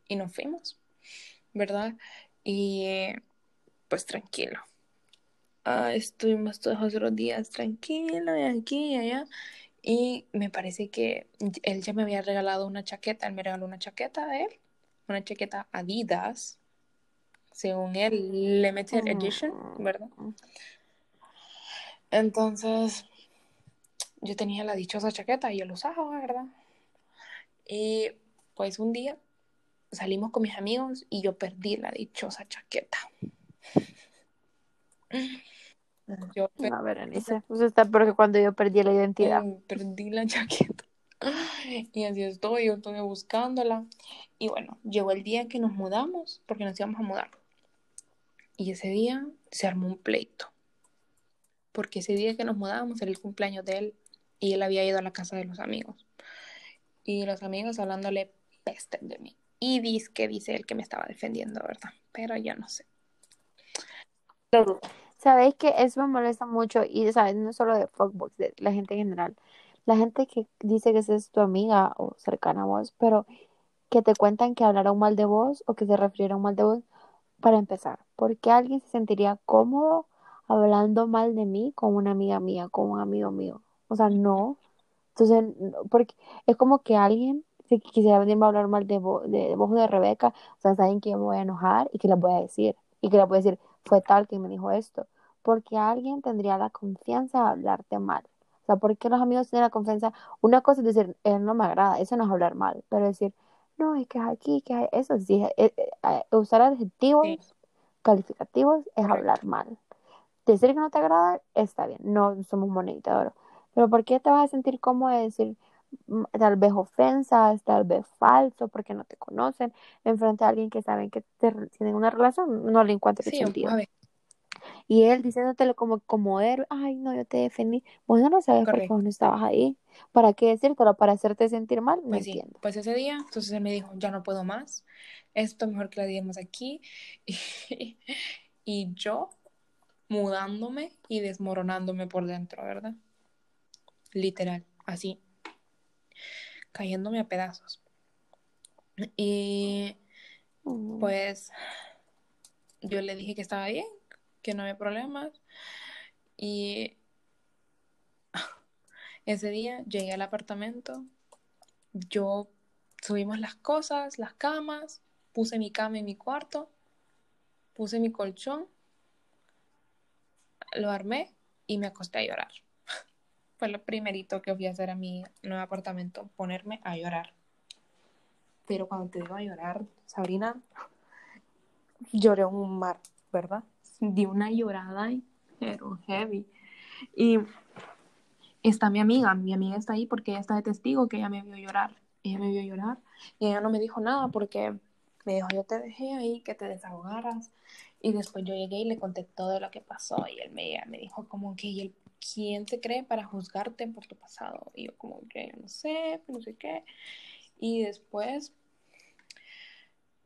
Y nos fuimos, ¿verdad? Y pues tranquilo. Ah, estuvimos todos los días tranquilos, aquí y allá. Y me parece que él ya me había regalado una chaqueta, él me regaló una chaqueta de él, una chaqueta Adidas, según él, Limited Edition, ¿verdad? Entonces, yo tenía la dichosa chaqueta y yo la usaba, ¿verdad? Y pues un día salimos con mis amigos y yo perdí la dichosa chaqueta. Yo a ver, (laughs) Pues está porque cuando yo perdí la identidad. perdí la chaqueta. (laughs) Y así estoy, yo estoy buscándola. Y bueno, llegó el día que nos mudamos, porque nos íbamos a mudar. Y ese día se armó un pleito. Porque ese día que nos mudábamos era el cumpleaños de él y él había ido a la casa de los amigos. Y los amigos hablándole peste de mí. Y dice que dice él que me estaba defendiendo, ¿verdad? Pero yo no sé. Sabéis que eso me molesta mucho y, ¿sabes? No solo de Fogbox, de la gente en general. la gente que dice que es tu amiga o cercana a vos, pero que te cuentan que hablaron mal de vos o que se refirieron mal de vos, para empezar, ¿por qué alguien se sentiría cómodo hablando mal de mí con una amiga mía, con un amigo mío? O sea, no. Entonces, porque es como que alguien si quisiera venirme a hablar mal de vos, de, vos de Rebeca, o sea, saben que me voy a enojar y que les voy a decir, y que les voy a decir, fue tal que me dijo esto, porque alguien tendría la confianza de hablarte mal. O sea, ¿por qué los amigos tienen la confianza? Una cosa es decir, él no me agrada, eso no es hablar mal, pero decir, no, es que es aquí, que es eso, sí, eh, eh, usar adjetivos calificativos es hablar mal. Decir que no te agrada está bien, no somos monedita de oro. Pero ¿por qué te vas a sentir cómodo de decir tal vez ofensas, tal vez falso, porque no te conocen, enfrente a alguien que saben que tienen una relación? No le encuentro sí, sentido. Y él diciéndotelo como, como héroe, ay, no, yo te defendí. Vos no sabes porque vos no estabas ahí. ¿Para qué decírtelo? ¿Para hacerte sentir mal? pues entiendo. Pues ese día, entonces él me dijo, ya no puedo más, esto mejor que la digamos aquí. (laughs) y yo mudándome y desmoronándome por dentro, ¿verdad? Literal, así, cayéndome a pedazos. Y pues yo le dije que estaba bien, que no había problemas. Y ese día llegué al apartamento, yo subimos las cosas, las camas, puse mi cama en mi cuarto, puse mi colchón, lo armé y me acosté a llorar. Fue lo primerito que fui a hacer a mi nuevo apartamento, ponerme a llorar. Pero cuando te digo a llorar, Sabrina, lloré un mar, ¿verdad? Di una llorada, pero heavy. Y está mi amiga, mi amiga está ahí porque ella está de testigo que ella me vio llorar. Ella me vio llorar y ella no me dijo nada porque me dijo, yo te dejé ahí que te desahogaras. Y después yo llegué y le conté todo lo que pasó y él me, me dijo como que, ¿y quién se cree para juzgarte por tu pasado? Y yo como que, no sé, no sé qué. Y después,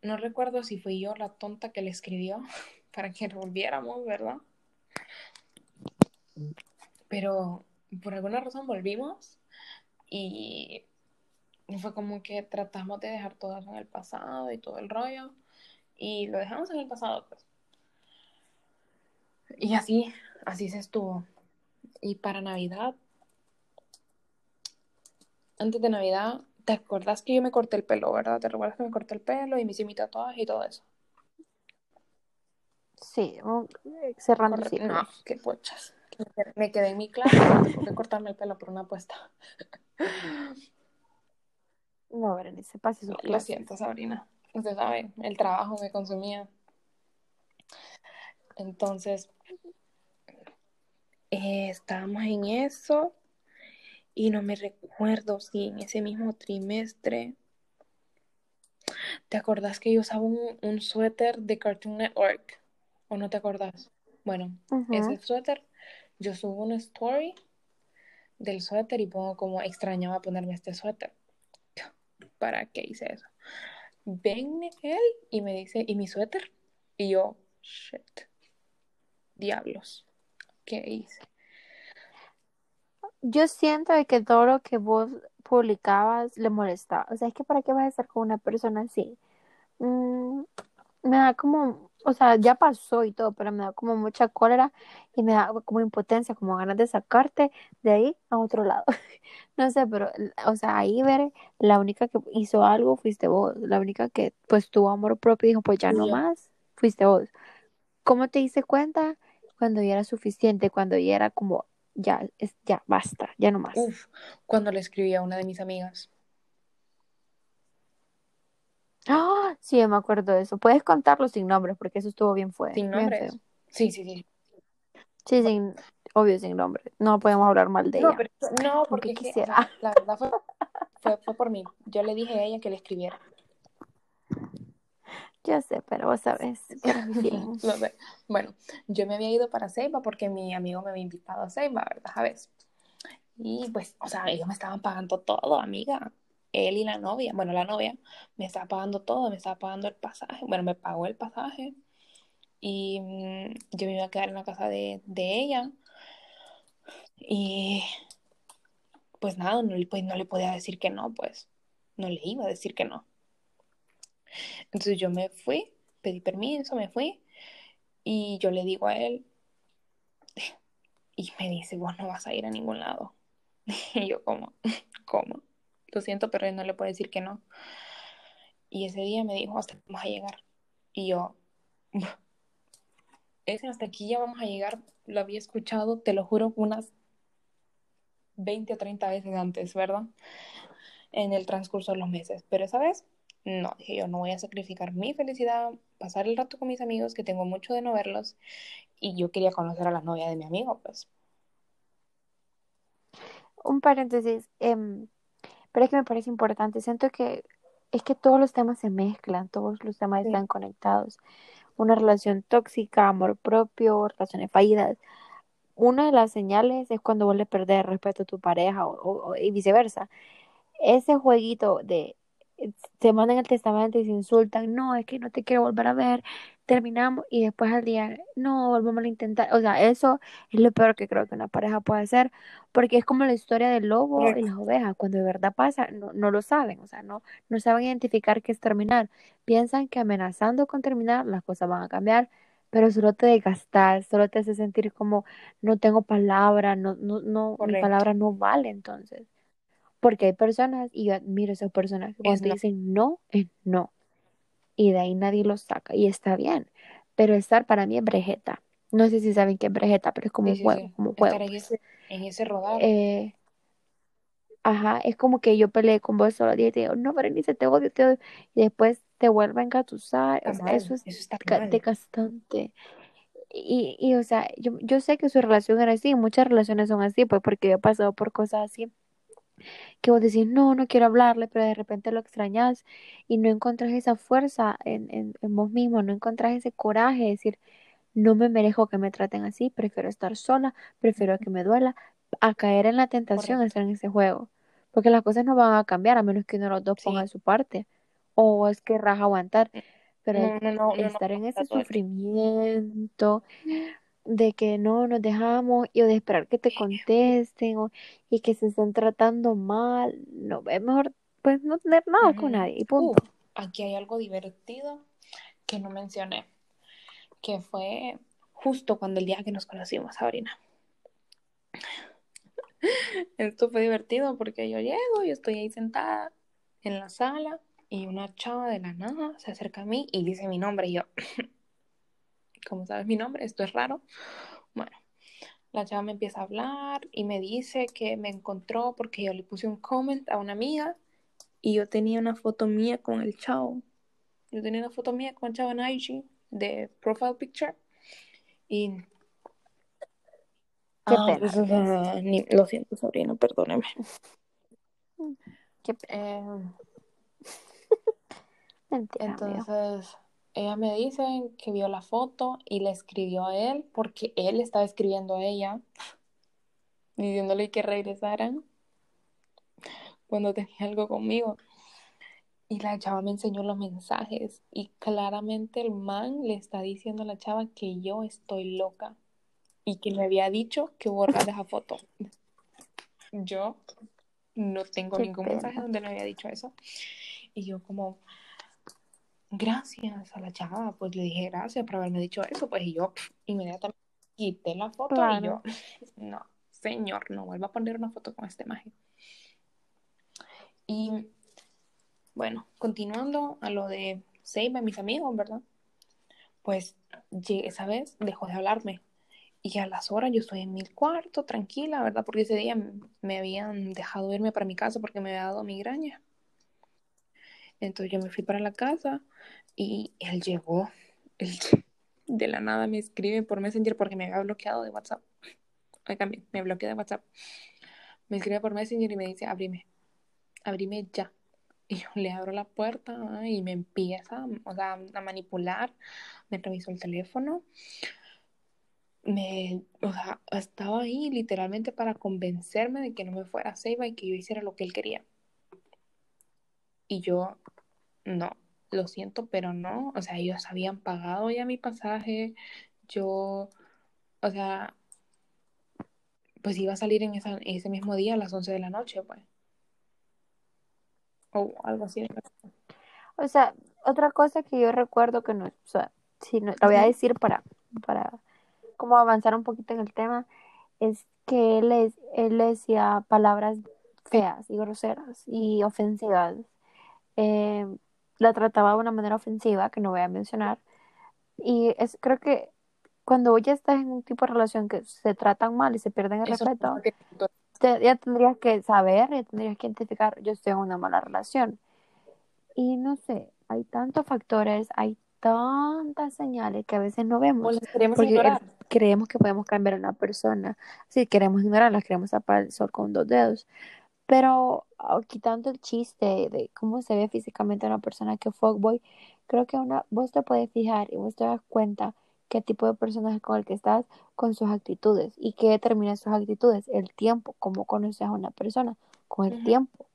no recuerdo si fui yo la tonta que le escribió (laughs) para que volviéramos, ¿verdad? Pero por alguna razón volvimos y fue como que tratamos de dejar todo eso en el pasado y todo el rollo y lo dejamos en el pasado pues. Y así, así se estuvo. Y para Navidad, antes de Navidad, ¿te acordás que yo me corté el pelo, verdad? ¿Te recuerdas que me corté el pelo y me hice mi tatuaje y todo eso? Sí, cerrando No, qué pochas. Me quedé en mi clase, tengo que cortarme el pelo por una apuesta. (laughs) No, Berenice, pase su Lo siento, Sabrina. Usted sabe, el trabajo me consumía. Entonces, eh, estábamos en eso y no me recuerdo si en ese mismo trimestre. ¿Te acordás que yo usaba un, suéter de Cartoon Network? ¿O no te acordás? Bueno, ese suéter, yo subo una story del suéter y pongo como extrañaba ponerme este suéter. ¿Para qué hice eso? Ven él y me dice, ¿y mi suéter? Y yo, shit, diablos, ¿qué hice? Yo siento que todo lo que vos publicabas le molestaba. O sea, es que ¿para qué vas a estar con una persona así? Mm, me da como, o sea, ya pasó y todo, pero me da como mucha cólera y me da como impotencia, como ganas de sacarte de ahí a otro lado. (laughs) no sé, pero, o sea, ahí ver, la única que hizo algo fuiste vos, la única que pues tuvo amor propio y dijo, pues ya no más, fuiste vos. ¿Cómo te diste cuenta? Cuando ya era suficiente, cuando ya era como, ya, es, ya, basta, ya no más. Uf, cuando le escribí a una de mis amigas. Ah, sí, me acuerdo de eso. Puedes contarlo sin nombres, porque eso estuvo bien fuerte. Sin nombres. Sí, sí, sí. Sí, sin, obvio, sin nombre. No podemos hablar mal de ella. no, porque quisiera. la verdad fue, (laughs) fue, fue, por mí. Yo le dije a ella que le escribiera. Yo sé, pero vos (laughs) sé. Bueno, yo me había ido para Ceiba porque mi amigo me había invitado a Ceiba, ¿verdad? A ver. Y pues, o sea, ellos me estaban pagando todo, amiga. Él y la novia, bueno, la novia me estaba pagando todo, me estaba pagando el pasaje. Bueno, me pagó el pasaje. Y mm, yo me iba a quedar en la casa de, de ella. Y pues nada, no, pues no le podía decir que no, pues no le iba a decir que no. Entonces yo me fui, pedí permiso, me fui y yo le digo a él, (laughs) y me dice, vos no vas a ir a ningún lado. (laughs) Y yo como, (laughs) ¿cómo? Lo siento, pero él no le puedo decir que no. Y ese día me dijo, hasta vamos a llegar. Y yo, ese hasta aquí ya vamos a llegar, lo había escuchado, te lo juro, unas 20 o 30 veces antes, ¿verdad? En el transcurso de los meses. Pero esa vez, no, dije yo, no voy a sacrificar mi felicidad, pasar el rato con mis amigos, que tengo mucho de no verlos, y yo quería conocer a la novia de mi amigo, pues. Un paréntesis, em, pero es que me parece importante, siento que es que todos los temas se mezclan, todos los temas Sí. están conectados. Una relación tóxica, amor propio, relaciones fallidas. Una de las señales es cuando vos le perdés el respeto a tu pareja o- o- y viceversa. Ese jueguito de se mandan el testamento y se insultan, no, es que no te quiero volver a ver, terminamos y después al día, no, volvemos a intentar. O sea, eso es lo peor que creo que una pareja puede hacer, porque es como la historia del lobo y las ovejas, cuando de verdad pasa, no, no lo saben, o sea, no, no saben identificar qué es terminar. Piensan que amenazando con terminar las cosas van a cambiar, pero solo te desgastas, solo te hace sentir como no tengo palabra, no, no, no, mi palabra no vale entonces. Porque hay personas, y yo admiro a esas personas que cuando no. dicen no, es no. Y de ahí nadie lo saca. Y está bien. Pero estar para mí es brejeta. No sé si saben qué es brejeta, pero es como Sí, un juego, sí. como un juego, Estar en pues. ese, en ese. Eh, ajá, es como que yo peleé con vos solo y te digo, no, Berenice, te odio, te odio. Y después te vuelve a engatusar. O sea, eso es Eso está ca- mal. desgastante. Y, y, o sea, yo, yo sé que su relación era así, muchas relaciones son así, pues porque yo he pasado por cosas así, que vos decís, no, no quiero hablarle, pero de repente lo extrañas y no encontrás esa fuerza en, en, en vos mismo, no encontrás ese coraje de decir, no me merezco que me traten así, prefiero estar sola, prefiero que me duela, a caer en la tentación de estar en ese juego, porque las cosas no van a cambiar a menos que uno de los dos ponga Sí. su parte, o es que raja aguantar, pero No, no, estar en ese sufrimiento de que no nos dejamos y o de esperar que te contesten o, y que se estén tratando mal, no, es mejor pues no tener nada con nadie y Uh, punto. aquí hay algo divertido que no mencioné, que fue justo cuando el día que nos conocimos, Sabrina. (laughs) Esto fue divertido porque yo llego, yo estoy ahí sentada en la sala y una chava de la nada se acerca a mí y dice mi nombre y yo, ¿cómo sabes mi nombre? Esto es raro. Bueno, la chava me empieza a hablar y me dice que me encontró porque yo le puse un comment a una amiga y yo tenía una foto mía con el chavo. Yo tenía una foto mía con el chavo en IG de profile picture y Qué Ah, pena, ni- lo siento, sobrino, perdóneme. Qué pena. Eh, (laughs) Mentira, entonces, ella me dice que vio la foto y le escribió a él porque él estaba escribiendo a ella (laughs) diciéndole que regresaran cuando tenía algo conmigo. Y la chava me enseñó los mensajes y claramente el man le está diciendo a la chava que yo estoy loca y que me había dicho que borrar esa foto. Yo no tengo Qué ningún mensaje donde me había dicho eso. Y yo como, gracias a la chava, pues le dije gracias por haberme dicho eso, pues y yo inmediatamente quité la foto y yo, no, señor, no vuelva a poner una foto con este imagen. Y bueno, continuando a lo de Save a mis amigos, ¿verdad? Pues llegué, esa vez dejó de hablarme. Y a las horas yo estoy en mi cuarto, tranquila, ¿verdad? Porque ese día me habían dejado irme para mi casa porque me había dado migraña. Entonces yo me fui para la casa y él llegó. (laughs) De la nada me escribe por Messenger porque me había bloqueado de WhatsApp. Me bloqueó de WhatsApp. Me escribe por Messenger y me dice, abrime, abrime ya. Y yo le abro la puerta y me empieza o sea, a manipular. Me revisó el teléfono. Me, o sea, estaba ahí literalmente para convencerme de que no me fuera a Seiba y que yo hiciera lo que él quería. Y yo, no, lo siento, pero no. O sea, ellos habían pagado ya mi pasaje. Yo, o sea, pues iba a salir en esa, ese mismo día a las 11 de la noche, pues. O algo así. O sea, otra cosa que yo recuerdo que no, o sea, si no, la voy a decir para, para como avanzar un poquito en el tema, es que él, es, él decía palabras feas y groseras y ofensivas. Eh, la trataba de una manera ofensiva, que no voy a mencionar. Y es, creo que cuando ya estás en un tipo de relación que se tratan mal y se pierden el Eso respeto, que- te- ya tendrías que saber, ya tendrías que identificar, yo estoy en una mala relación. Y no sé, hay tantos factores, hay tantas señales que a veces no vemos, queremos porque ignorar. creemos que podemos cambiar a una persona. Sí, queremos ignorarlas, queremos tapar el sol con dos dedos. Pero ah, quitando el chiste de cómo se ve físicamente una persona que fuckboy, creo que una, vos te puedes fijar y vos te das cuenta qué tipo de persona es con el que estás con sus actitudes y qué determina sus actitudes, el tiempo, cómo conoces a una persona con el tiempo.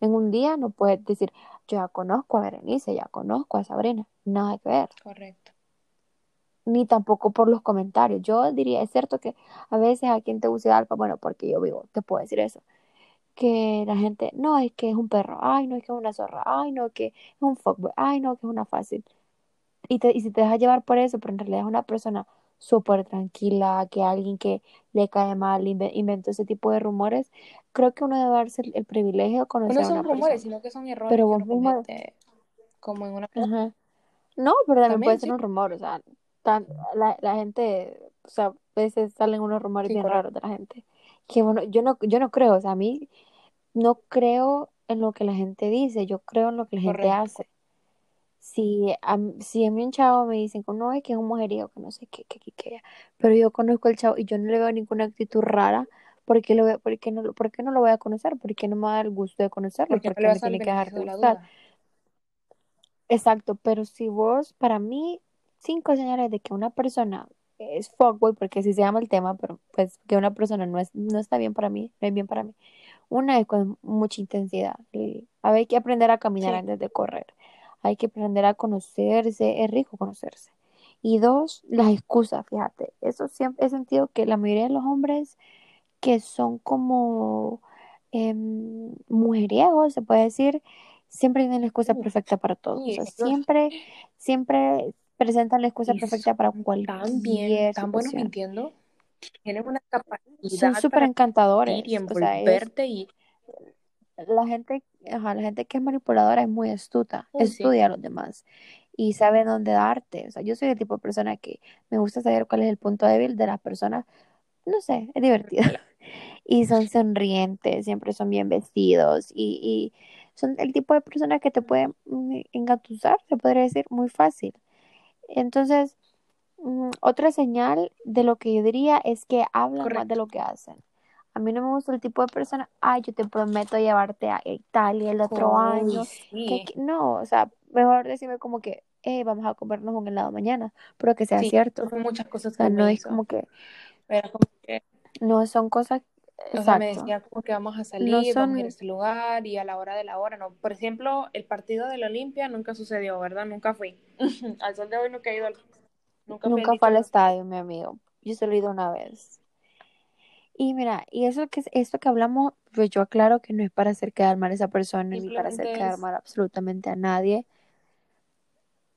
En un día no puedes decir, yo ya conozco a Berenice, ya conozco a Sabrina, nada que ver Correcto. ni tampoco por los comentarios. Yo diría, es cierto que a veces aquí en Tegucigalpa, bueno, porque yo vivo, te puedo decir eso, que la gente, no, es que es un perro, ay, no, es que es una zorra, ay, no, que es un fuckboy, ay, no, que es una fácil. Y, te, y si te dejas llevar por eso, pero en realidad es una persona súper tranquila, que alguien que le cae mal inve- inventó ese tipo de rumores, creo que uno debe darse el, el privilegio de conocer No a una son rumores, persona. sino que son errores Pero vos mismo, como en una... Ajá. No, pero también puede También, ser sí. un rumor, o sea, tan, la, la gente, o sea, a veces salen unos rumores Sí, bien correcto. raros de la gente. Que bueno, yo no, yo no creo, o sea, a mí no creo en lo que la gente dice, yo creo en lo que la gente hace. Si a, si a mí un chavo me dicen que no es que es un mujeriego, que no sé qué, qué, qué, qué, pero yo conozco al chavo y yo no le veo ninguna actitud rara, ¿por qué lo, por qué no, lo- por qué no lo voy a conocer? ¿Por qué no me da el gusto de conocerlo? Porque no ¿Por qué me a dar el tiene que dejar de gustar? Exacto, pero si vos, para mí, cinco señales de que una persona es fuckboy, porque así se llama el tema, pero pues que una persona no es, no está bien para mí, no es bien para mí. Una es con mucha intensidad. y hay que aprender a caminar Sí. antes de correr. Hay que aprender a conocerse, es rico conocerse. Y dos, las excusas, fíjate. Eso siempre he sentido que la mayoría de los hombres que son como em, mujeriegos, se puede decir, siempre tienen la excusa perfecta para todo. O sea, siempre, siempre presentan la excusa perfecta para son tan cualquier bien, tan situación. mintiendo. Tienen una Son capacidad súper para mentir y encantadores. O sea, es envolverte y... la gente, ajá, la gente que es manipuladora es muy astuta, sí. estudia a los demás y sabe dónde darte. O sea, yo soy el tipo de persona que me gusta saber cuál es el punto débil de las personas. No sé, es divertido. (laughs) Y son sonrientes, siempre son bien vestidos y, y son el tipo de personas que te pueden mm, engatusar, se podría decir, muy fácil. Entonces, mm, otra señal de lo que yo diría es que hablan más Correcto. de lo que hacen. A mí no me gusta el tipo de persona, ay, yo te prometo llevarte a Italia el otro Uy, año. que sí. aquí-". No, o sea, mejor decirme como que, hey, vamos a comernos un helado mañana, pero que sea Sí, cierto. son muchas O cosas sea, que no es como que, Era como que, no son cosas, o sea, me decía como que vamos a No salir, vamos a ir a son, este lugar y a la hora de la hora, no. Por ejemplo, el partido de la Olimpia nunca sucedió, ¿verdad? Nunca fui. (laughs) Al sol de hoy nunca he ido al... Nunca nunca fue al estadio. mi amigo. Yo solo he ido una vez. Y mira, y eso que esto que hablamos, pues yo aclaro que no es para hacer quedar mal a esa persona ni para hacer quedar mal absolutamente a nadie.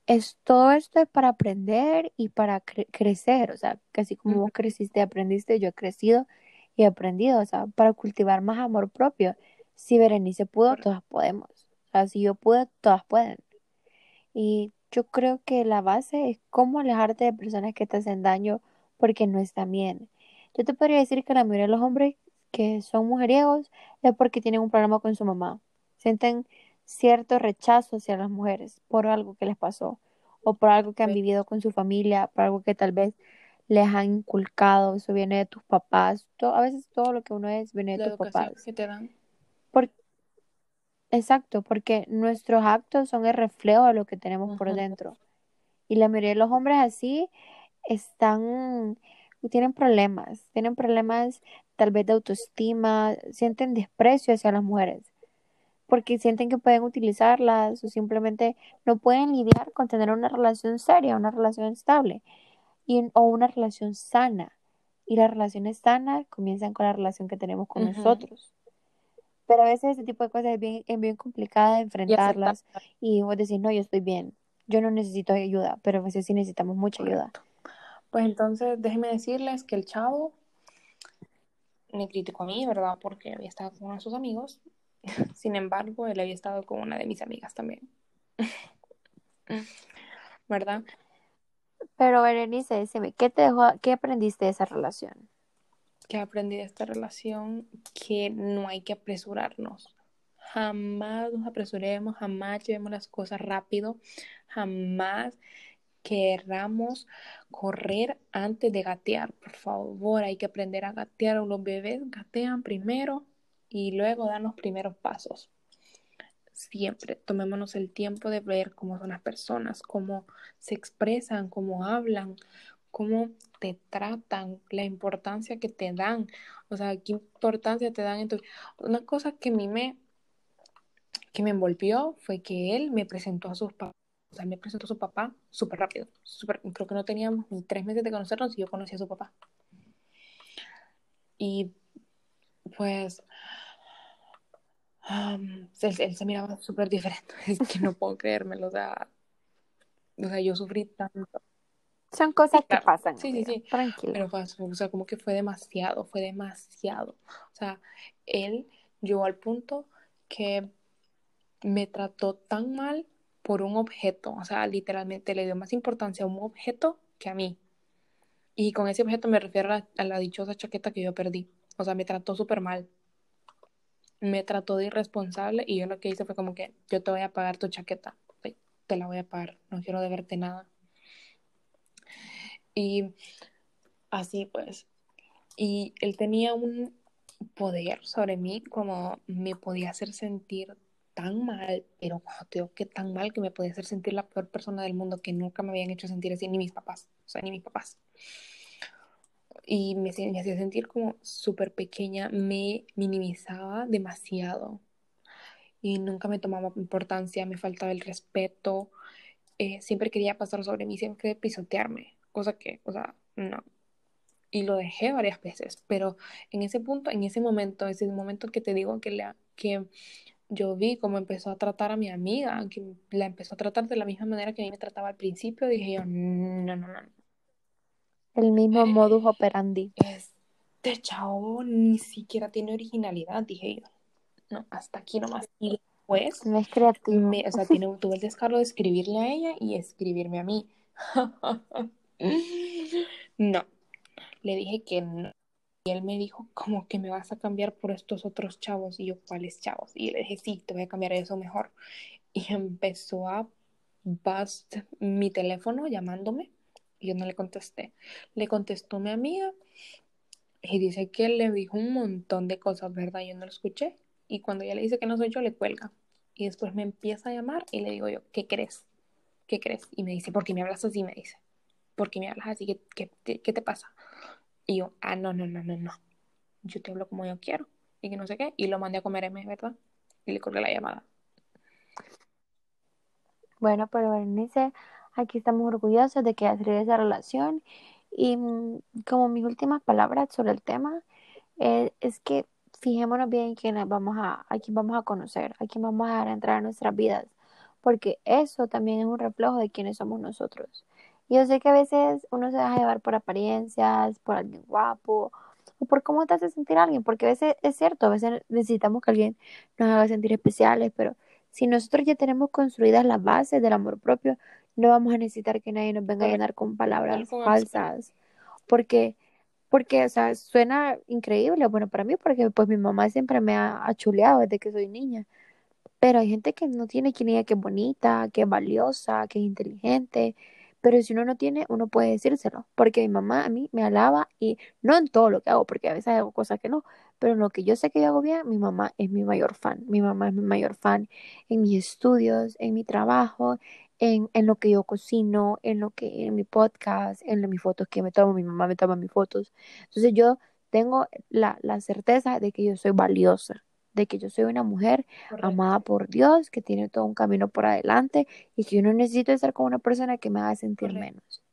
Es todo esto es para aprender y para cre- crecer, o sea, casi como vos creciste y aprendiste, yo he crecido y he aprendido, o sea, para cultivar más amor propio. Si Berenice pudo, todas podemos. O sea, si yo pude, todas pueden. Y yo creo que la base es cómo alejarte de personas que te hacen daño porque no están bien. Yo te podría decir que la mayoría de los hombres que son mujeriegos es porque tienen un problema con su mamá. Sienten cierto rechazo hacia las mujeres por algo que les pasó o por algo que han vivido con su familia, por algo que tal vez les han inculcado, eso viene de tus papás. A veces todo lo que uno es viene de La tus papás. que te dan. Por- exacto, porque nuestros actos son el reflejo de lo que tenemos por dentro. Y la mayoría de los hombres así están, tienen problemas, tienen problemas tal vez de autoestima, sienten desprecio hacia las mujeres, porque sienten que pueden utilizarlas o simplemente no pueden lidiar con tener una relación seria, una relación estable y, o una relación sana. y las relaciones sanas comienzan con la relación que tenemos con nosotros. Pero a veces ese tipo de cosas es bien, es bien complicada de enfrentarlas y, vos decís, no, yo estoy bien, yo no necesito ayuda, pero a veces sí necesitamos mucha ayuda. Pues entonces déjenme decirles que el chavo me criticó a mí, ¿verdad? Porque había estado con uno de sus amigos. (laughs) Sin embargo, él había estado con una de mis amigas también. (laughs) ¿Verdad? Pero Berenice, decime, ¿qué te dejó, qué aprendiste de esa relación? ¿Qué aprendí de esta relación? Que no hay que apresurarnos. Jamás nos apresuremos, jamás llevemos las cosas rápido, jamás querramos correr antes de gatear. Por favor, hay que aprender a gatear. Los bebés gatean primero y luego dan los primeros pasos. Siempre tomémonos el tiempo de ver cómo son las personas, cómo se expresan, cómo hablan, cómo te tratan, la importancia que te dan. O sea, qué importancia te dan. Entonces, una cosa que a mí me, que me envolvió fue que él me presentó a sus papás o sea, me presentó a su papá súper rápido. Super, creo que no teníamos ni tres meses de conocernos y yo conocí a su papá. Y pues él, se miraba súper diferente. (laughs) Es que no puedo creérmelo. O sea, o sea, yo sufrí tanto. Son cosas que pasan. Sí, sí, sí. Tranquilo. Pero fue, o sea, como que fue demasiado, fue demasiado. O sea, él llegó al punto que me trató tan mal por un objeto, o sea, literalmente le dio más importancia a un objeto que a mí. Y con ese objeto me refiero a la, dichosa chaqueta que yo perdí. O sea, me trató súper mal. Me trató de irresponsable y yo lo que hice fue como que yo te voy a pagar tu chaqueta. Te la voy a pagar. No quiero deberte nada. Y así pues. Y él tenía un poder sobre mí como me podía hacer sentir tan mal, pero cuando te digo que tan mal que me podía hacer sentir la peor persona del mundo, que nunca me habían hecho sentir así, ni mis papás, o sea, ni mis papás. Y me, me hacía sentir como súper pequeña, me minimizaba demasiado y nunca me tomaba importancia, me faltaba el respeto, eh, siempre quería pasar sobre mí, siempre quería pisotearme, cosa que, o sea, no. Y lo dejé varias veces, pero en ese punto, en ese momento, ese momento que te digo que, le, que yo vi cómo empezó a tratar a mi amiga, que la empezó a tratar de la misma manera que a mí me trataba al principio, dije yo, no, no, no. El mismo modus operandi. Este chavo ni siquiera tiene originalidad, dije yo. No, hasta aquí nomás. Y después, no es creativo. o sea, tiene, tuve el descaro de escribirle a ella y escribirme a mí. (laughs) (laughs) no, le dije que no. Y él me dijo, ¿cómo que me vas a cambiar por estos otros chavos? Y yo, ¿cuáles chavos? Y le dije, sí, te voy a cambiar eso mejor. Y (laughs) empezó a bust mi teléfono llamándome. Y yo no le contesté. Le contestó mi amiga y dice que le dijo un montón de cosas, ¿verdad? Yo no lo escuché. Y cuando ella le dice que no soy yo, le cuelga. Y después me empieza a llamar y le digo yo, ¿qué crees? ¿Qué crees? Y me dice, ¿por qué me hablas así? Me dice, ¿por qué me hablas así? ¿Qué, qué, qué te pasa? Y yo, ah, no, no, no, no, no. Yo te hablo como yo quiero. Y que no sé qué. Y lo mandé a comer M, ¿verdad? Y le colgué la llamada. Bueno, pero Berenice, aquí estamos orgullosos de que has esa relación. Y mm, como mis últimas palabras sobre el tema, eh, es que fijémonos bien quién vamos a, a quién vamos a conocer, a quién vamos a dejar entrar a nuestras vidas, porque eso también es un reflejo de quiénes somos nosotros. Yo sé que a veces uno se deja llevar por apariencias, por alguien guapo, o por cómo te hace sentir alguien, porque a veces es cierto, a veces necesitamos que alguien nos haga sentir especiales, pero si nosotros ya tenemos construidas las bases del amor propio, no vamos a necesitar que nadie nos venga a llenar con palabras falsas, porque porque, o sea, suena increíble, bueno, para mí, porque pues mi mamá siempre me ha, chuleado desde que soy niña, pero hay gente que no tiene quien diga que es bonita, que es valiosa, que es inteligente, pero si uno no tiene, uno puede decírselo, porque mi mamá a mí me alaba y no en todo lo que hago, porque a veces hago cosas que no, pero en lo que yo sé que yo hago bien, mi mamá es mi mayor fan, mi mamá es mi mayor fan en mis estudios, en mi trabajo, en, en lo que yo cocino, en lo que en mi podcast, en mis fotos que me tomo, mi mamá me toma mis fotos. Entonces yo tengo la, la certeza de que yo soy valiosa de que yo soy una mujer amada por Dios, que tiene todo un camino por adelante y que yo no necesito estar con una persona que me haga sentir menos.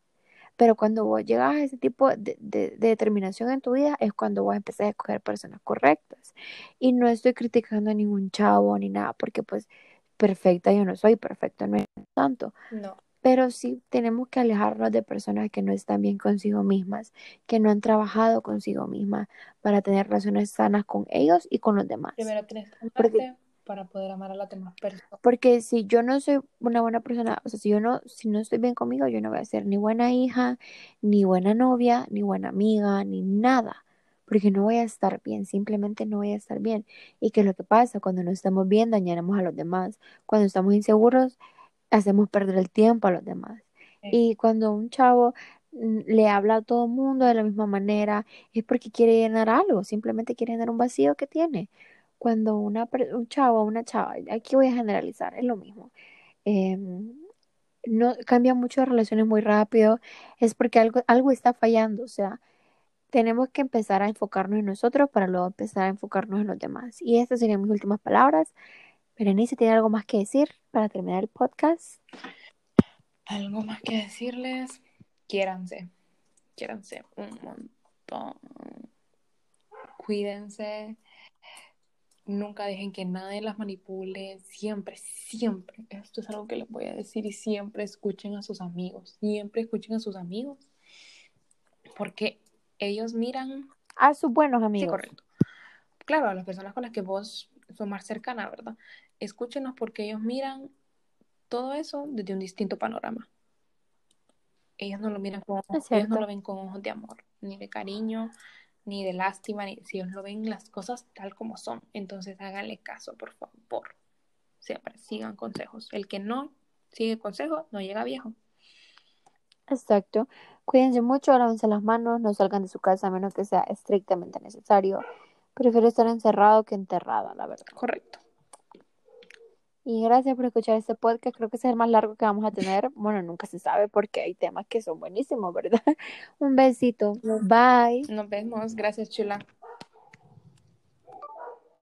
Pero cuando vos llegas a ese tipo de, de, de determinación en tu vida es cuando vos empezás a escoger personas correctas. Y no estoy criticando a ningún chavo ni nada, porque pues perfecta yo no soy, perfecta no es tanto. No. Pero sí tenemos que alejarnos de personas que no están bien consigo mismas, que no han trabajado consigo mismas para tener relaciones sanas con ellos y con los demás. Primero tienes que Porque- para poder amar a las demás personas. Porque si yo no soy una buena persona, o sea, si yo no, si no estoy bien conmigo, yo no voy a ser ni buena hija, ni buena novia, ni buena amiga, ni nada. Porque no voy a estar bien, simplemente no voy a estar bien. Y que lo que pasa cuando no estamos bien, dañaremos a los demás. Cuando estamos inseguros, hacemos perder el tiempo a los demás. Sí. Y cuando un chavo mm, le habla a todo el mundo de la misma manera, es porque quiere llenar algo, simplemente quiere llenar un vacío que tiene. Cuando una, un chavo o una chava, aquí voy a generalizar, es lo mismo, em, no cambia mucho de relaciones muy rápido, es porque algo, algo está fallando, o sea, tenemos que empezar a enfocarnos en nosotros para luego empezar a enfocarnos en los demás. Y estas serían mis últimas palabras. Berenice, ¿tiene algo más que decir para terminar el podcast? Algo más que decirles, quiéranse, quiéranse un montón. Cuídense, nunca dejen que nadie las manipule, siempre, siempre, esto es algo que les voy a decir y siempre escuchen a sus amigos, siempre escuchen a sus amigos, porque ellos miran, A sus buenos sí, amigos. correcto, claro, a las personas con las que vos sos más cercana, ¿verdad? Escúchenos porque ellos miran todo eso desde un distinto panorama. Ellos no lo miran con, ellos no lo ven con ojos de amor, ni de cariño, ni de lástima, ni si ellos lo ven las cosas tal como son. Entonces háganle caso, por favor. Siempre sigan consejos. El que no sigue consejos no llega viejo. Exacto. Cuídense mucho, lávense las manos, no salgan de su casa a menos que sea estrictamente necesario. Prefiero estar encerrado que enterrada, la verdad. Correcto. Y gracias por escuchar este podcast. Creo que es el más largo que vamos a tener. Bueno, nunca se sabe porque hay temas que son buenísimos, ¿verdad? (laughs) Un besito. Bye. Nos vemos. Gracias, chula.